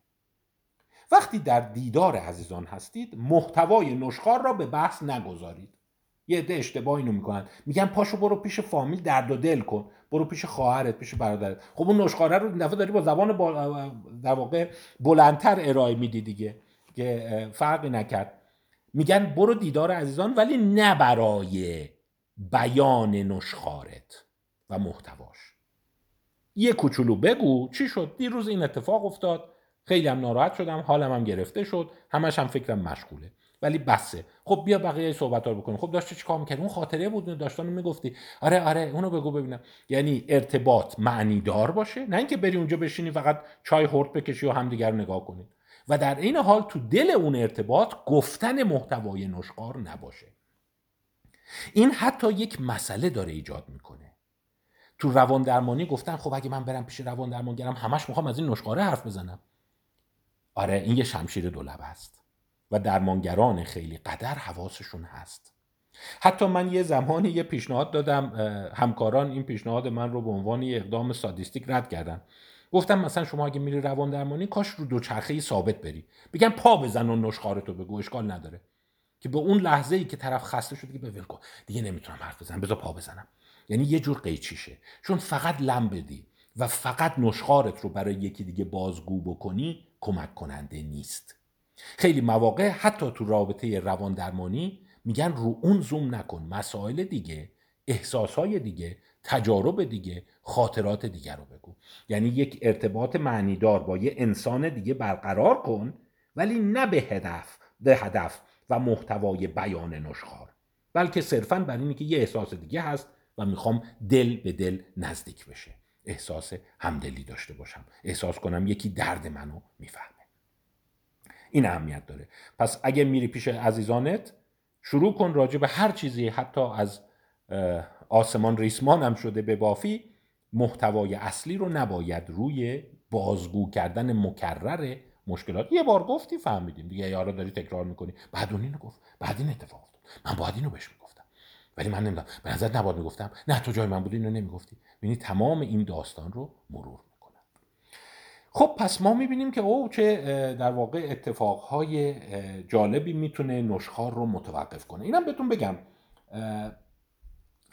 وقتی در دیدار عزیزان هستید محتوای نشخار را به بحث نگذارید. یه عده اشتباه اینو می‌کنن. میگن پاشو برو پیش فامیل درد و دل کن. برو پیش خواهرت پیش برادرت. خب اون نشخاره رو دفعه داری با زبان در واقع بلندتر ارائه میدی دیگه که فرقی نکرد. میگن برو دیدار عزیزان ولی نه برای بیان نشخارت و محتواش. یه کوچولو بگو. چی شد؟ دیروز این اتفاق افتاد. خیلی هم ناراحت شدم. حالم هم گرفته شد. همش هم فکرم مشغوله. ولی بسه. خب بیا بقیه صحبت رو بکنیم. خب داشتی چیکار می‌کردی اون خاطره بود. داشتن می‌گفتی. آره آره اونو بگو ببینم. یعنی ارتباط معنی دار باشه؟ نه اینکه بری اونجا بشینی فقط چای هورت بکشی و همدیگر نگاه کنید و در این حال تو دل اون ارتباط گفتن محتوای نشخار نباشه. این حتی یک مسئله داره ایجاد می‌کنه. تو روان درمانی گفتن خب اگه من برم پیش روان درمانگرم همش می‌خوام از این نشخاره حرف بزنم. آره این یه شمشیر دولبه است و درمانگران خیلی قدر حواسشون هست. حتی من یه زمانی یه پیشنهاد دادم همکاران این پیشنهاد من رو به عنوان یه اقدام سادیستیک رد کردن. گفتم مثلا شما اگه میری روان درمانی کاش رو دوچرخه ثابت بری. بگن پا بزن و نشخارتو بگو اشکال نداره. که به اون لحظه ای که طرف خسته شده که بول کن دیگه نمی‌تونم حرف بزنم بذار پا بزنم. یعنی یه جور قیچیشه. چون فقط لم بدی و فقط نشخارت رو برای یکی دیگه بازگو بکنی کمک کننده نیست. خیلی مواقع حتی تو رابطه روان درمانی میگن رو اون زوم نکن مسائل دیگه احساسهای دیگه تجارب دیگه خاطرات دیگه رو بگو. یعنی یک ارتباط معنیدار با یه انسان دیگه برقرار کن ولی نه به هدف به هدف و محتوای بیان نشخار بلکه صرفا بر اینه که یه احساس دیگه هست و می‌خوام دل به دل نزدیک بشه. احساس همدلی داشته باشم. احساس کنم یکی درد منو می‌فهمه. این اهمیت داره. پس اگه میری پیش عزیزانت شروع کن راجع به هر چیزی حتی از آسمان ریسمان هم شده به بافی محتوای اصلی رو نباید روی بازگو کردن مکرر مشکلات. یه بار گفتی فهمیدیم. دیگه یارا داری تکرار می‌کنی. بعد اون اینو گفت. بعد این اتفاق افتاد. من باید اینو می‌گفتم. ولی من نمی‌دونم. به نظر نباید می‌گفتم. نه تو جای من بودی اینو نمی‌گفتی. ببینی تمام این داستان رو مرور می‌کنم. خب پس ما می‌بینیم که او چه در واقع اتفاقهای جالبی می‌تونه نشخار رو متوقف کنه. اینم بهتون بگم.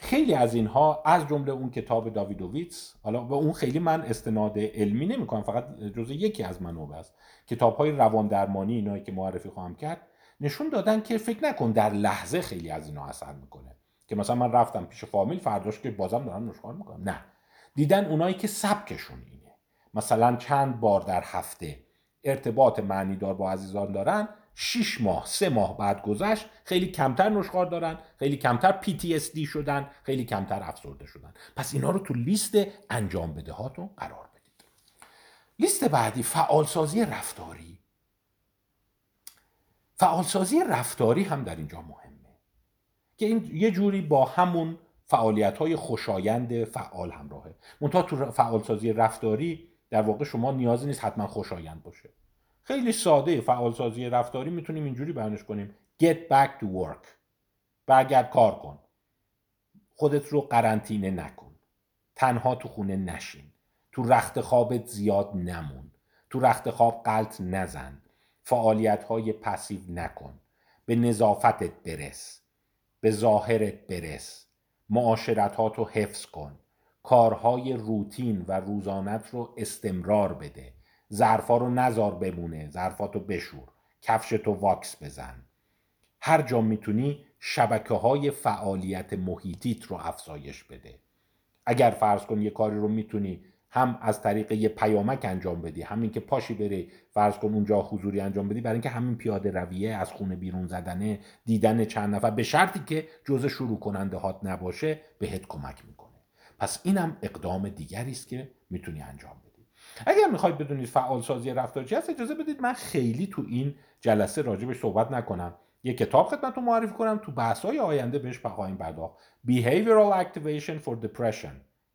خیلی از اینها از جمله اون کتاب داویدوویتس حالا به اون خیلی من استناد علمی نمی کنم فقط جزء یکی از منابع است. کتاب های روان درمانی اینایی که معرفی خواهم کرد نشون دادن که فکر نکن در لحظه خیلی از اینا اثر می‌کنه. که مثلا من رفتم پیش فامیل فرداش که بازم دارم نشخوار می‌کنم. نه. دیدن اونایی که سبکشون اینه. مثلا چند بار در هفته ارتباط معنیدار با عزیزان دارن 6 ماه سه ماه بعد گذشت خیلی کمتر نشخار دارن خیلی کمتر PTSD شدن خیلی کمتر افسرده شدن. پس اینا رو تو لیست انجام بده هاتون قرار بدید. لیست بعدی فعالسازی رفتاری. فعالسازی رفتاری هم در اینجا مهمه. که این یه جوری با همون فعالیت های خوشایند فعال همراهه. منتها تو فعالسازی رفتاری در واقع شما نیازی نیست حتما خوشایند باشه. خیلی ساده فعالسازی رفتاری می‌تونیم اینجوری بیانش کنیم. Get back to work. برگرد کار کن. خودت رو قرنطینه نکن. تنها تو خونه نشین. تو رخت خوابت زیاد نمون. تو رخت خواب قلط نزن. فعالیت های پسیو نکن. به نظافتت برس. به ظاهرت برس. معاشرتات رو حفظ کن. کارهای روتین و روزانت رو استمرار بده. ظرفا رو نزار بمونه. ظرفاتو بشور. کفشتو واکس بزن. هر جا می‌تونی شبکه های فعالیت محیطیت رو افزایش بده. اگر فرض کن یه کاری رو می‌تونی هم از طریق یه پیامک انجام بدی همین که پاشی بری فرض کن اونجا حضوری انجام بدی برای اینکه همین پیاده رویه از خونه بیرون زدنه دیدن چند نفر به شرطی که جزء شروع کننده هات نباشه بهت کمک می‌کنه. پس اینم اقدام دیگری است که می‌تونی انجام بدی. اگر می‌خواید بدونید فعال سازی رفتار چی هست اجازه بدید من خیلی تو این جلسه راجبش صحبت نکنم. یه کتاب خدمتتون معرفی کنم تو های آینده بهش خواهیم پرداخت. Behavioral Activation for Depression.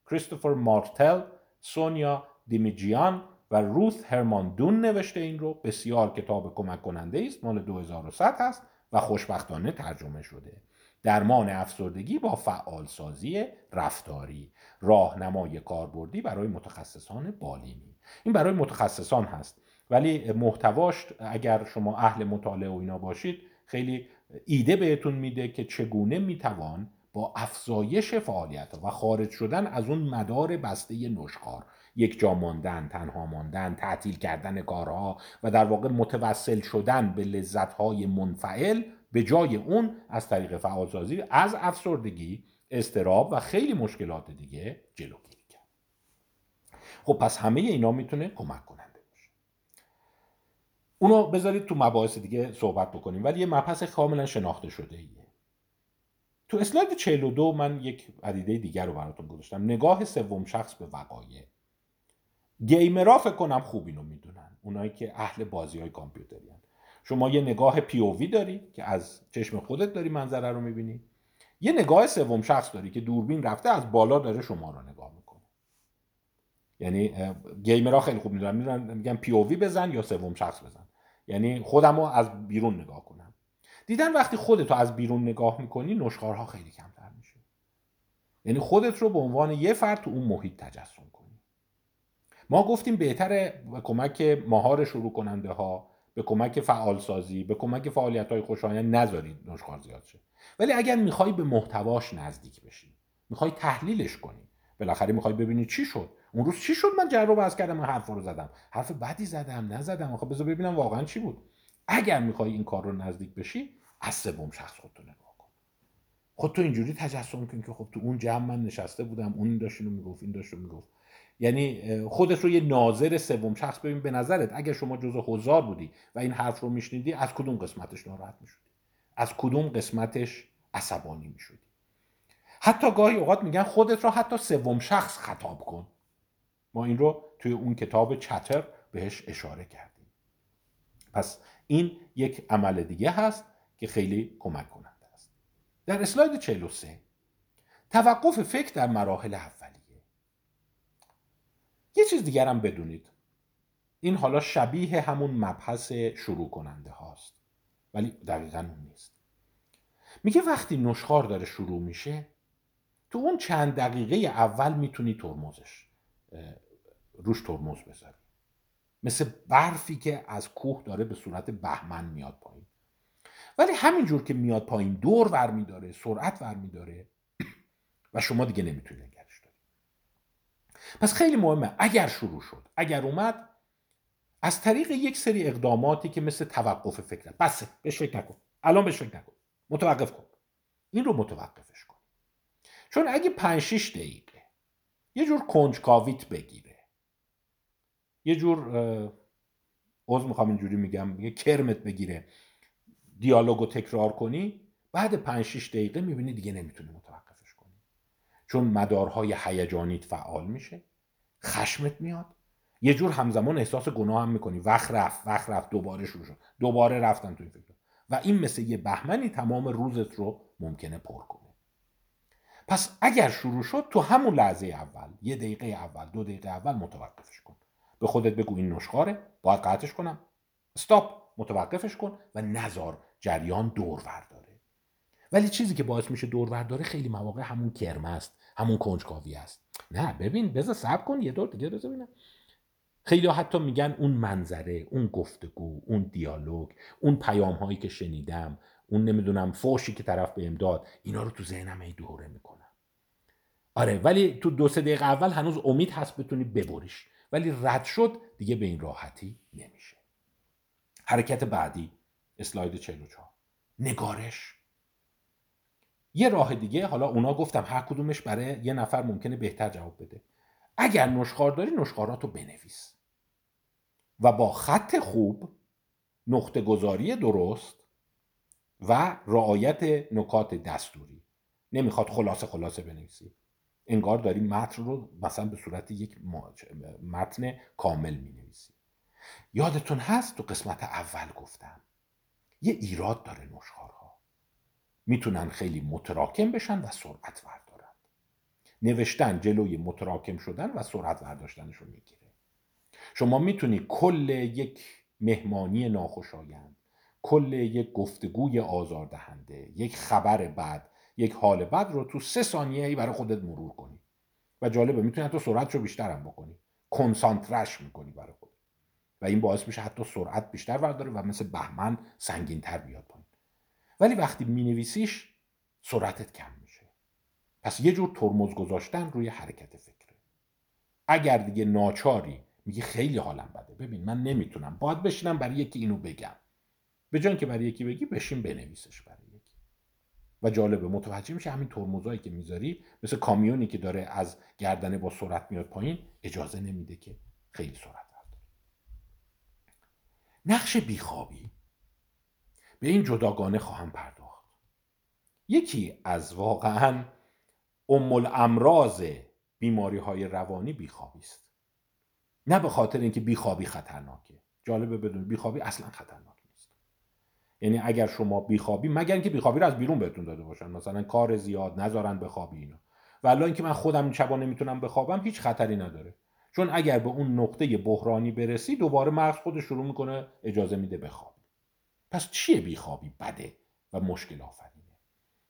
کریستوفر مارتل سونیا دیمیجیان و روث هرمان دون نوشته این رو. بسیار کتاب کمک کننده است مال 2100 هست و خوشبختانه ترجمه شده. درمان افسردگی با فعالسازی رفتاری. راهنمای کاربردی برای متخصصان بالینی. این برای متخصصان هست. ولی محتواش اگر شما اهل مطالعه و اینا باشید خیلی ایده بهتون میده که چگونه می‌توان با افزایش فعالیت و خارج شدن از اون مدار بسته نشخار یک جا ماندن تنها ماندن تعطیل کردن کارها و در واقع متوسل شدن به لذتهای منفعل به جای اون از طریق فعالسازی از افسردگی استراب و خیلی مشکلات دیگه جلوگیری کرد. خب پس همه اینا می‌تونه کمک کننده باشه. اونو بذارید تو مباحث دیگه صحبت بکنیم ولی یه مبحث کاملا شناخته شده ایه تو اسلاید 42 من یک عدیده دیگر رو براتون گذاشتم. نگاه سوم شخص به وقایع. گیمرها فکر کنم خوب اینو می‌دونن. اونایی که اهل بازی های کامپیوتری هن. شما یه نگاه پی او وی داری که از چشم خودت داری منظره رو می‌بینی. یه نگاه سوم شخص داری که دوربین رفته از بالا داره شما رو نگاه می‌کنه. یعنی گیمرها خیلی خوب می‌دونن. میگن پی او وی بزن یا سوم شخص بزن. یعنی خودم رو از بیرون نگاه کنم دیدن وقتی خودتو از بیرون نگاه می‌کنی نشخارها خیلی کمتر میشه. یعنی خودت رو به عنوان یه فرد تو اون محیط تجسم کنی. ما گفتیم بهتره به کمک مهار شروع کننده ها به کمک فعالسازی به کمک فعالیت های خوشایند نذارید نشخار زیاد شه. ولی اگر می‌خوای به محتواش نزدیک بشی می‌خوای تحلیلش کنی بالاخره می‌خوای ببینی چی شد. اون روز چی شد؟ من جر رو کردم من حرف رو زدم. حرف بدی زدم نزدم. خب بذار ببینم واقعا چی بود. اگر می‌خوای این کار رو نزدیک بشی از سوم شخص خودتو نگاه کن. خودتو اینجوری تجسم کن که خب تو اون جمع من نشسته بودم اون داشت اینو می‌گفت این داشت می‌گفت. یعنی خودت رو یه ناظر سوم شخص ببین به نظرت. اگر شما جزء حضار بودی و این حرف رو میشنیدی از کدوم قسمتش ناراحت می‌شدی؟ از کدوم قسمتش عصبانی می‌شدی؟ حتی گاهی اوقات میگن خودت رو حتی سوم شخص خطاب کن. ما این رو توی اون کتاب چتر بهش اشاره کردیم. پس این یک عمل دیگه هست که خیلی کمک کننده است. در اسلاید 43 توقف فکر در مراحل اولیه. یه چیز دیگر هم بدونید. این حالا شبیه همون مبحث شروع کننده هاست. ولی دقیقا اون نیست. میگه وقتی نشخار داره شروع میشه تو اون چند دقیقه اول می‌تونی ترمزش روش ترمز بذاری. مثل برفی که از کوه داره به صورت بهمن میاد پایین. ولی همینجور که میاد پایین دور ور میداره سرعت ور میداره و شما دیگه نمی‌تونی نگرش داری. پس خیلی مهمه اگر شروع شد اگر اومد از طریق یک سری اقداماتی که مثل توقف فکر بسه بهش فکر نکن. الان بهش فکر نکن. متوقف کن. این رو متوقفش کن. چون اگه 5 6 دقیقه یه جور کنجکاویت بگیره یه جور عضو می‌خوام اینجوری میگم یه کرمت بگیره دیالوگو تکرار کنی بعد 5 6 دقیقه می‌بینی دیگه نمی‌تونی متوقفش کنی. چون مدارهای هیجانیت فعال میشه خشمت میاد. یه جور همزمان احساس گناه هم می‌کنی. وقت رفت وقت رفت دوباره شروع شد. دوباره رفتن تو این فکر. و این مثل یه بهمنی تمام روزت رو ممکنه پر کنه. پس اگر شروع شد تو همون لحظه اول یه دقیقه اول دو دقیقه اول متوقفش کن. به خودت بگو این نشخاره باید قطعش کنم. استاپ متوقفش کن و نزار جریان دور داره. ولی چیزی که باعث میشه دور داره خیلی مواقع همون کرمه است همون کنجکاوی است. نه ببین بذار صبر کن یه دور دیگه بذار ببینم. خیلی حتی میگن اون منظره اون گفتگو اون دیالوگ اون پیام هایی که شنیدم اون نمی‌دونم فوشی که طرف به داد اینا رو تو ذهنم ای دوره می‌کنم. آره ولی تو دو سه دقیقه اول هنوز امید هست بتونی ببریش. ولی رد شد دیگه به این راحتی نمیشه. حرکت بعدی اسلاید 44 نگارش. یه راه دیگه حالا اونا گفتم هر کدومش برای یه نفر ممکنه بهتر جواب بده. اگر نشخار داری نشخاراتو بنویس. و با خط خوب نقطه گذاری درست و رعایت نکات دستوری. نمی‌خواد خلاصه خلاصه بنویسی. انگار داری متن رو مثلا به صورت یک متن کامل می نویسی یادتون هست تو قسمت اول گفتم یه ایراد داره نشخارها می‌تونن خیلی متراکم بشن و سرعت وردارن. نوشتن جلوی متراکم شدن و سرعت ورداشتنش رو می‌گیره. شما می‌تونی کل یک مهمانی ناخوشایند کل یک گفتگوی آزاردهنده یک خبر بد یک حال بد رو تو سه ثانیه ای برای خودت مرور کنی. و جالبه می‌تونی حتی سرعت رو بیشتر هم بکنی. کنسانترش می‌کنی برای خودت. و این باعث میشه حتی سرعت بیشتر برداره و مثل بهمن سنگینتر بیاد پایین. ولی وقتی مینویسیش سرعتت کم میشه. پس یه جور ترمز گذاشتن روی حرکت فکره. اگر دیگه ناچاری میگی خیلی حالم بده ببین من نمی‌تونم. باید بشینم برای یکی اینو بگم. به جای که برای یکی بگی بشین بنویسش برای و جالبه. متوجه میشه همین ترمزایی که می‌ذاری مثل کامیونی که داره از گردنه با سرعت میاد پایین اجازه نمیده که خیلی سرعت نقش بیخوابی به این جداگانه خواهم پرداخت. یکی از واقعا ام الامراض بیماری های روانی بیخوابی است. نه به خاطر اینکه بیخوابی خطرناکه. جالبه بدون بیخوابی اصلا خطرناک یعنی اگر شما بیخوابی مگر اینکه بیخوابی رو از بیرون بهتون داده باشن. مثلا کار زیاد نذارن بخوابی اینا ولی اینکه من خودم شبا نمی‌تونم بخوابم هیچ خطری نداره. چون اگر به اون نقطه بحرانی برسی دوباره مغز خودش شروع می‌کنه اجازه میده بخوابی پس چیه بیخوابی؟ بده و مشکل آفرینه.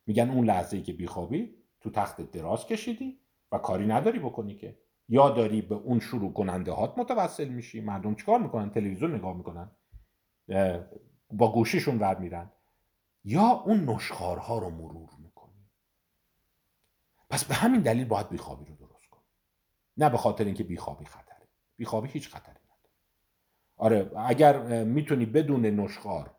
میگن اون لحظه ای که بیخوابی تو تخت دراز کشیدی و کاری نداری بکنی که. یا داری به اون شروع کننده هات متوسل میشی. مردم چیکار می‌کنن؟ تلویزیون نگاه می‌کنن. با گوشیشون ور میرن. یا اون نشخارها رو مرور می‌کنی. پس به همین دلیل باید بیخوابی رو درست کنی. نه به خاطر اینکه بیخوابی خطره. بیخوابی هیچ خطری نداره. آره اگر می‌تونی بدون نشخار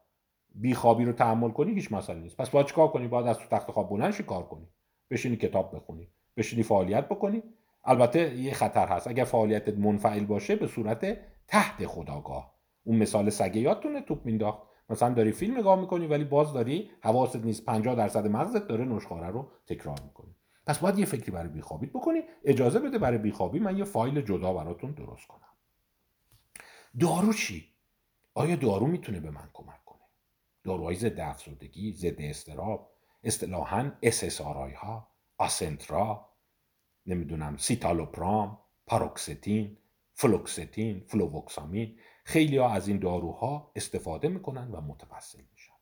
بیخوابی رو تحمل کنی هیچ مسئله نیست. پس باید چیکار کنی؟ باید از تو تخت خواب بلند کار کنی. بشینی کتاب بخونی. بشینی فعالیت بکنی. البته یه خطر هست. اگر فعالیتت منفعل باشه به صورت تحت خداگاه. اون مثال سگه یادتونه؟ توپ مینداخت. مثلا داری فیلم نگاه می‌کنی ولی باز داری حواست نیست 50 درصد مغزت داره نشخاره رو تکرار می‌کنی. پس باید یه فکری برای بیخوابیت بکنی. اجازه بده برای بیخوابی من یه فایل جدا براتون درست کنم. دارو چی؟ آیا دارو می‌تونه به من کمک کنه؟ داروهای ضد افسردگی ضد استراب اصطلاحا اسسارای ها آسنترا نمی‌دونم سیتالوپرام پاروکستین فلوکستین فلووکسامین خیلی ها از این داروها استفاده می‌کنن و متوسل میشن.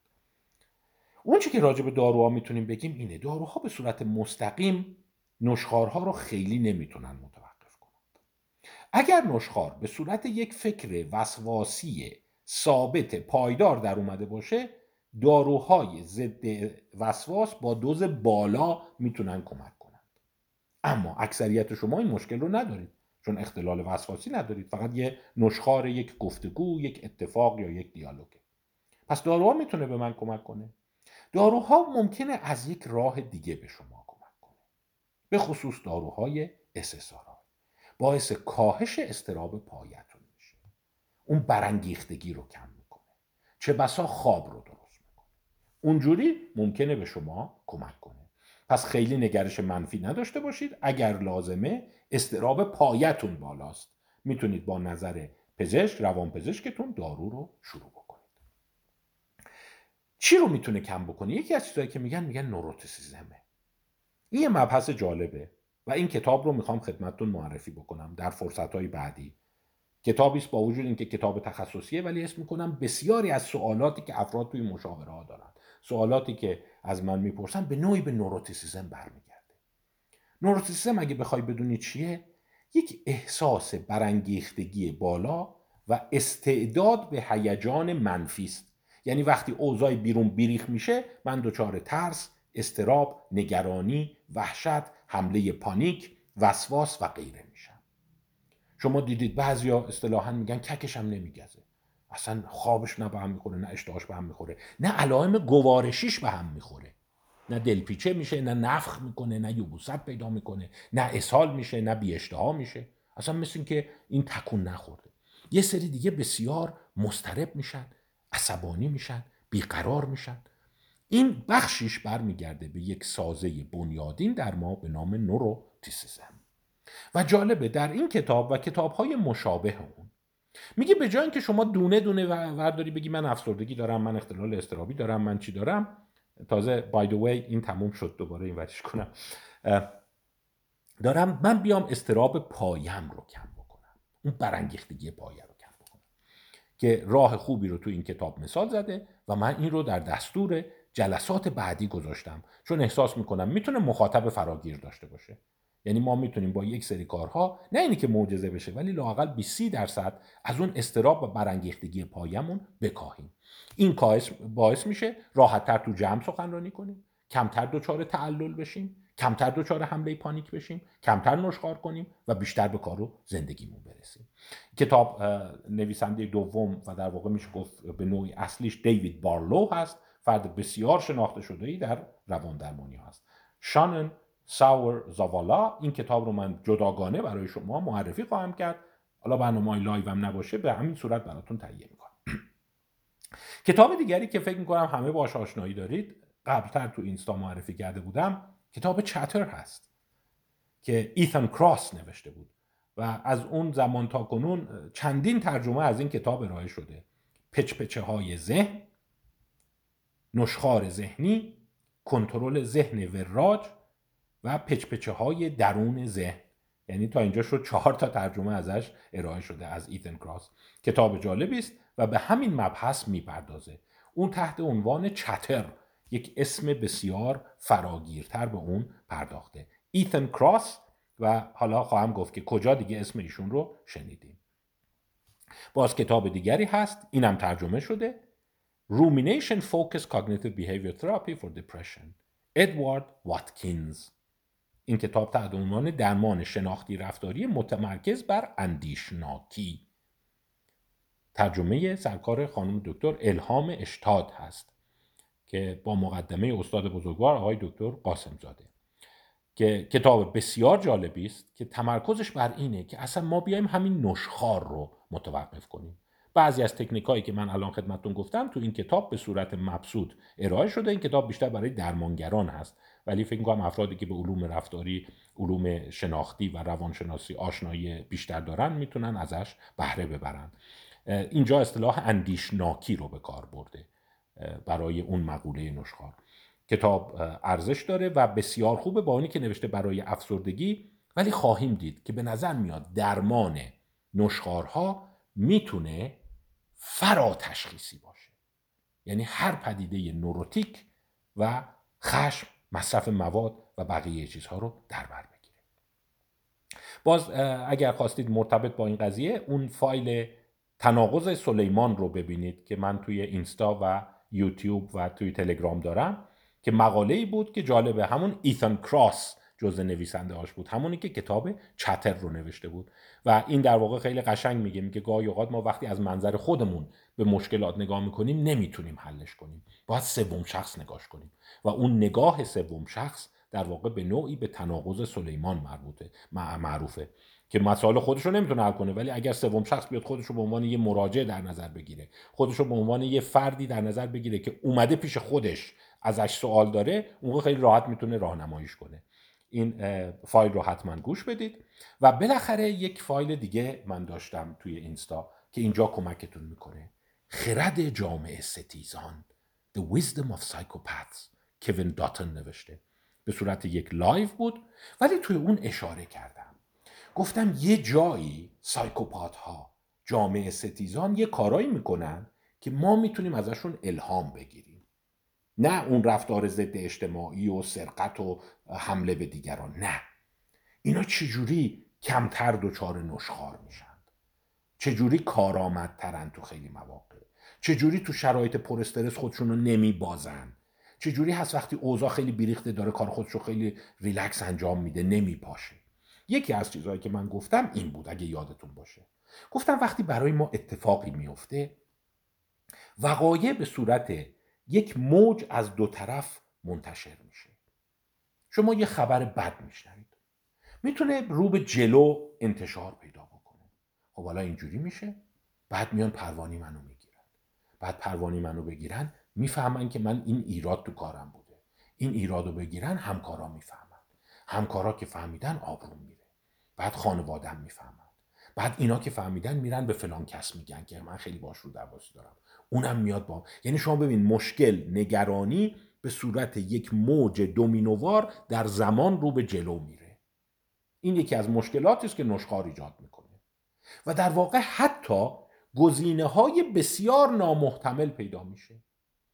اون که راجع به داروها می‌تونیم بگیم اینه. داروها به صورت مستقیم نشخارها رو خیلی نمی‌تونن متوقف کنند. اگر نشخار به صورت یک فکر وسواسی ثابت پایدار در اومده باشه داروهای ضد وسواس با دوز بالا می‌تونن کمک کنند. اما اکثریت شما این مشکل رو ندارید. چون اختلال وسواسی ندارید. فقط یه نشخار یک گفتگو یک اتفاق یا یک دیالوگه. پس داروها می‌تونه به من کمک کنه؟ داروها ممکنه از یک راه دیگه به شما کمک کنه. به خصوص داروهای اسسارا باعث کاهش استراب پایتون میشه. اون برانگیختگی رو کم می‌کنه. چه بسا خواب رو درست می‌کنه. اونجوری ممکنه به شما کمک کنه. پس خیلی نگرش منفی نداشته باشید. اگر لازمه استراب پایتون بالاست. می‌تونید با نظر پزشک روان پزشکتون دارو رو شروع بکنید. چی رو می‌تونه کم بکنه؟ یکی از چیزهایی که میگن میگن نوروتیسیزمه این یه مبحث جالبه و این کتاب رو می‌خوام خدمتتون معرفی بکنم در فرصتهای بعدی. کتابی است با وجود اینکه کتاب تخصصیه ولی اسم می‌کنم بسیاری از سوالاتی که افراد توی مشاوره ها دارن. سوالاتی که از من می‌پرسن به نوعی به نوروتیسیزم برمیگرده. نوروتیسیزم اگه بخوای بدونی چیه؟ یک احساس برانگیختگی بالا و استعداد به هیجان منفی است. یعنی وقتی اوضاع بیرون بیریخ میشه من دچار ترس استراب نگرانی وحشت حمله پانیک وسواس و غیره میشم. شما دیدید بعضیا اصطلاحا میگن ککشم نمیگزه. اصلا خوابش نه به هم می‌خوره نه اشتهاش به هم می‌خوره نه علائم گوارشیش به هم می‌خوره. نه دلپیچه میشه نه نفخ می‌کنه نه یبوست پیدا می‌کنه نه اسهال میشه نه بی میشه. اصلا مثل این که این تکون نخورده. یه سری دیگه بسیار مسترب میشن عصبانی میشن بیقرار میشن. این بخشیش برمیگرده به یک سازه بنیادین در ما به نام نوروتیسیزم و جالبه در این کتاب و کتاب های مشابه اون میگه به جای اینکه شما دونه دونه ورداری بگی من افسردگی دارم من اختلال استرابی دارم من چی دارم تازه بای دو وی این تموم شد دوباره این ورش کنم. دارم من بیام استراب پایم رو کم بکنم. اون برانگیختگی پایه رو کم بکنم. که راه خوبی رو تو این کتاب مثال زده و من این رو در دستور جلسات بعدی گذاشتم. چون احساس می‌کنم می‌تونه مخاطب فراگیر داشته باشه. یعنی ما می‌تونیم با یک سری کارها نه اینی که معجزه بشه ولی لاقل 20 درصد از اون استراب و برانگیختگی پایمون بکاهیم. این باعث میشه راحتتر تو جمع سخنرانی کنیم کمتر دچار تعلل بشیم کمتر دچار حمله پانیک بشیم کمتر نشخار کنیم و بیشتر به کار و زندگیمون برسیم. کتاب نویسنده دوم و در واقع میشه گفت به نوعی اصلیش دیوید بارلو هست. فرد بسیار شناخته شده ای در روان درمانی هست. شانن ساور زاوالا این کتاب رو من جداگانه برای شما معرفی خواهم کرد. حالا برنامه live هم نباشه به همین صورت براتون تهیه می‌کنم. کتاب دیگری که فکر می‌کنم همه باش آشنایی دارید قبلتر تو اینستا معرفی کرده بودم کتاب Chatter هست که ایثان کراس نوشته بود و از اون زمان تا کنون چندین ترجمه از این کتاب ارائه شده. پچپچه های ذهن نشخار ذهنی کنترل ذهن وراج و پچپچه های درون ذهن. یعنی تا اینجا شد چهار تا ترجمه ازش ارائه شده از ایتن کراس. کتاب جالبی است و به همین مبحث می‌پردازه. اون تحت عنوان چتر یک اسم بسیار فراگیرتر به اون پرداخته. ایتن کراس و حالا خواهم گفت که کجا دیگه اسم ایشون رو شنیدیم. باز کتاب دیگری هست. اینم ترجمه شده. Rumination Focused Cognitive Behavior Therapy for Depression. ادوارد واتکینز این کتاب تحت عنوان درمان شناختی رفتاری متمرکز بر اندیشناکی. ترجمه سرکار خانم دکتر الهام اشتاد هست که با مقدمه استاد بزرگوار آقای دکتر قاسم زاده. که کتاب بسیار جالبی است که تمرکزش بر اینه که اصلا ما بیایم همین نشخار رو متوقف کنیم. بعضی از تکنیک هایی که من الان خدمتتون گفتم تو این کتاب به صورت مبسوط ارائه شده. این کتاب بیشتر برای درمانگران هست. ولی فکر کنم افرادی که به علوم رفتاری علوم شناختی و روانشناسی آشنایی بیشتر دارن می‌تونن ازش بهره ببرن. اینجا اصطلاح اندیشناکی رو به کار برده برای اون مقوله نشخار کتاب ارزش داره و بسیار خوبه با اونی که نوشته برای افسردگی ولی خواهیم دید که به نظر میاد درمان نشخارها می‌تونه فرا تشخیصی باشه. یعنی هر پدیده نوروتیک و خشم مصرف مواد و بقیه چیزها رو در بر بگیره. باز اگر خواستید مرتبط با این قضیه اون فایل تناقض سلیمان رو ببینید که من توی اینستا و یوتیوب و توی تلگرام دارم که مقاله ای بود که جالبه همون ایثان کراس جز نویسنده هاش بود. همونی که کتاب چتر رو نوشته بود. و این در واقع خیلی قشنگ میگه میگه گاهی اوقات ما وقتی از منظر خودمون به مشکلات نگاه می‌کنیم نمی‌تونیم حلش کنیم. باید سوم شخص نگاش کنیم. و اون نگاه سوم شخص در واقع به نوعی به تناقض سلیمان مربوطه معروفه. که مسائل خودش رو نمی‌تونه حل کنه ولی اگر سوم شخص بیاد خودش رو به عنوان یه مراجع در نظر بگیره خودش رو به عنوان یه فردی در نظر بگیره که اومده پیش خودش ازش سوال داره اون خیلی راحت می‌تونه راهنماییش کنه. این فایل رو حتما گوش بدید. و بالاخره یک فایل دیگه من داشتم توی اینستا که اینجا کمکتون می‌کنه. خرد جامعه ستیزان The Wisdom of Psychopaths کوین داتن نوشته. به صورت یک live بود ولی توی اون اشاره کردم. گفتم یه جایی psychopath ها جامعه ستیزان یه کارایی می‌کنن که ما می‌تونیم ازشون الهام بگیریم. نه اون رفتار ضد اجتماعی و سرقت و حمله به دیگران نه. اینا چجوری کمتر دچار نشخار میشند چجوری کارآمدترن تو خیلی مواقع؟ چجوری تو شرایط پر استرس خودشون رو نمیبازن؟ چجوری هست وقتی اوضاع خیلی بیریخته داره کار خودش رو خیلی ریلکس انجام میده نمیپاشه؟ یکی از چیزهایی که من گفتم این بود اگه یادتون باشه. گفتم وقتی برای ما اتفاقی میفته وقایع به صورت یک موج از دو طرف منتشر میشه. شما یه خبر بد میشنوید. می‌تونه رو به جلو انتشار پیدا بکنه. خب حالا اینجوری میشه. بعد میان پروانی منو می‌گیرن. بعد پروانی منو بگیرن می‌فهمن که من این ایراد تو کارم بوده. این ایراد رو بگیرن همکارا می‌فهمن. همکارا که فهمیدن آبروم میره. بعد خانوادم می‌فهمن. بعد اینا که فهمیدن میرن به فلان کس میگن که من خیلی باش رو درواسی دارم. اونم میاد با یعنی شما ببین مشکل نگرانی به صورت یک موج دومینووار در زمان رو به جلو میره. این یکی از مشکلاتی است که نشخار ایجاد می‌کنه. و در واقع حتی گزینه های بسیار نامحتمل پیدا میشه.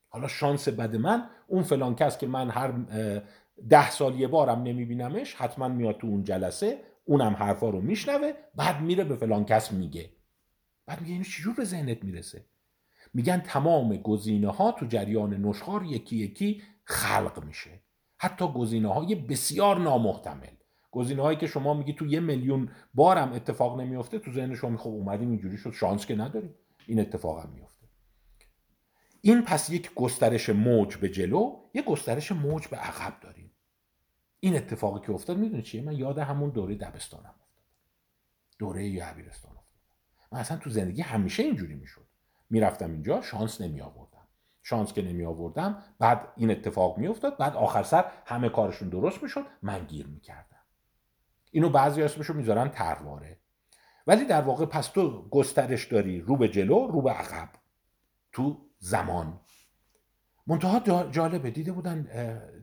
حالا شانس بد من اون فلان کس که من هر ده سال یه بارم نمیبینمش حتما میاد تو اون جلسه اونم حرفا رو میشنوه بعد میره به فلان کس میگه. بعد میگه اینو چجور به ذهنت می‌رسه؟ میگن تمام گزینه ها تو جریان نشخار یکی یکی خلق میشه. حتی گزینه های بسیار نامحتمل. گزینه هایی که شما میگی تو یه میلیون بارم اتفاق نمیفته تو ذهن شما خب اومدیم اینجوری شد شانس که نداریم. این اتفاق هم میفته این پس یک گسترش موج به جلو یک گسترش موج به عقب داریم. این اتفاقی که افتاد می‌دونی چیه؟ من یاد همون دوره دبستانم افتاد. دوره یعبیرستان افتاد. من اصلا تو زندگی همیشه اینجوری می‌شد. می‌رفتم اینجا شانس نمی آوردم شانس که نمی آوردم بعد این اتفاق میافتاد بعد آخر سر همه کارشون درست می‌شد من گیر می‌کردم. اینو بعضی اسمشو می‌ذارن ترواره. ولی در واقع پس تو گسترش داری رو به جلو رو به عقب. تو زمان. منتها جالبه دیده بودن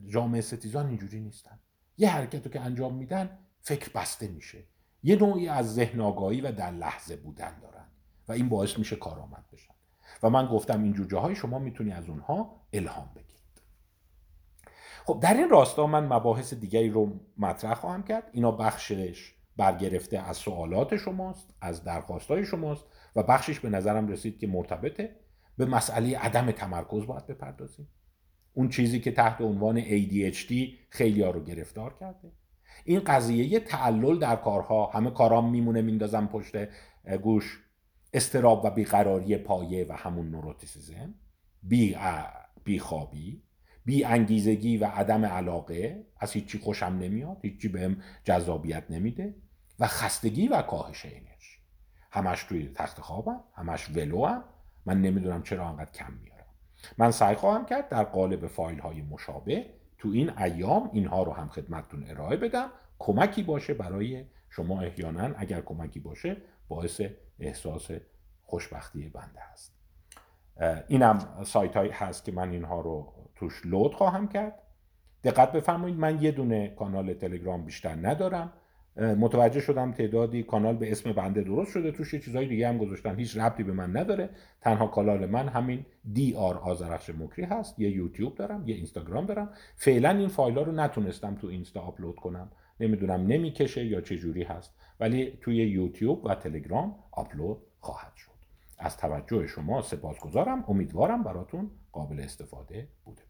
جامعه ستیزان اینجوری نیستن. یه حرکت رو که انجام میدن فکر بسته میشه. یه نوعی از ذهن آگاهی و در لحظه بودن دارن و این باعث میشه کارآمد بشن. و من گفتم اینجور جاهای شما می‌تونی از اونها الهام بگیرید. خب در این راستا من مباحث دیگری رو مطرح خواهم کرد. اینا بخشش برگرفته از سوالات شماست از درخواستای شماست و بخشش به نظرم رسید که مرتبطه. به مسئله عدم تمرکز باید بپردازیم. اون چیزی که تحت عنوان ADHD خیلی ها رو گرفتار کرده. این قضیه تعلل در کارها. همه کارام میمونه میندازم پشت گوش. استراب و بیقراری پایه و همون نوروتیسیزم. بی, خوابی. بی انگیزگی و عدم علاقه. از هیچی خوشم نمیاد. هیچی بهم جذابیت نمیده. و خستگی و کاهش انرژی. همش توی تخت خوابم. همش ولو من نمی‌دونم چرا انقدر کم میارم من سعی خواهم کرد در قالب فایل های مشابه تو این ایام اینها رو هم خدمتتون ارائه بدم. کمکی باشه برای شما احیانا اگر کمکی باشه باعث احساس خوشبختی بنده هست اینم سایت هایی هست که من اینها رو توش لود خواهم کرد. دقت بفرمایید من یه دونه کانال تلگرام بیشتر ندارم. متوجه شدم تعدادی کانال به اسم بنده درست شده توش یه چیزای دیگه هم گذاشتن. هیچ ربطی به من نداره. تنها کانال من همین دی آر آزرخش مکری هست. یه یوتیوب دارم یه اینستاگرام دارم. فعلا این فایل ها رو نتونستم تو اینستا آپلود کنم. نمی‌دونم نمی‌کشه یا چه جوری هست. ولی توی یوتیوب و تلگرام آپلود خواهد شد. از توجه شما سپاسگزارم. امیدوارم براتون قابل استفاده بوده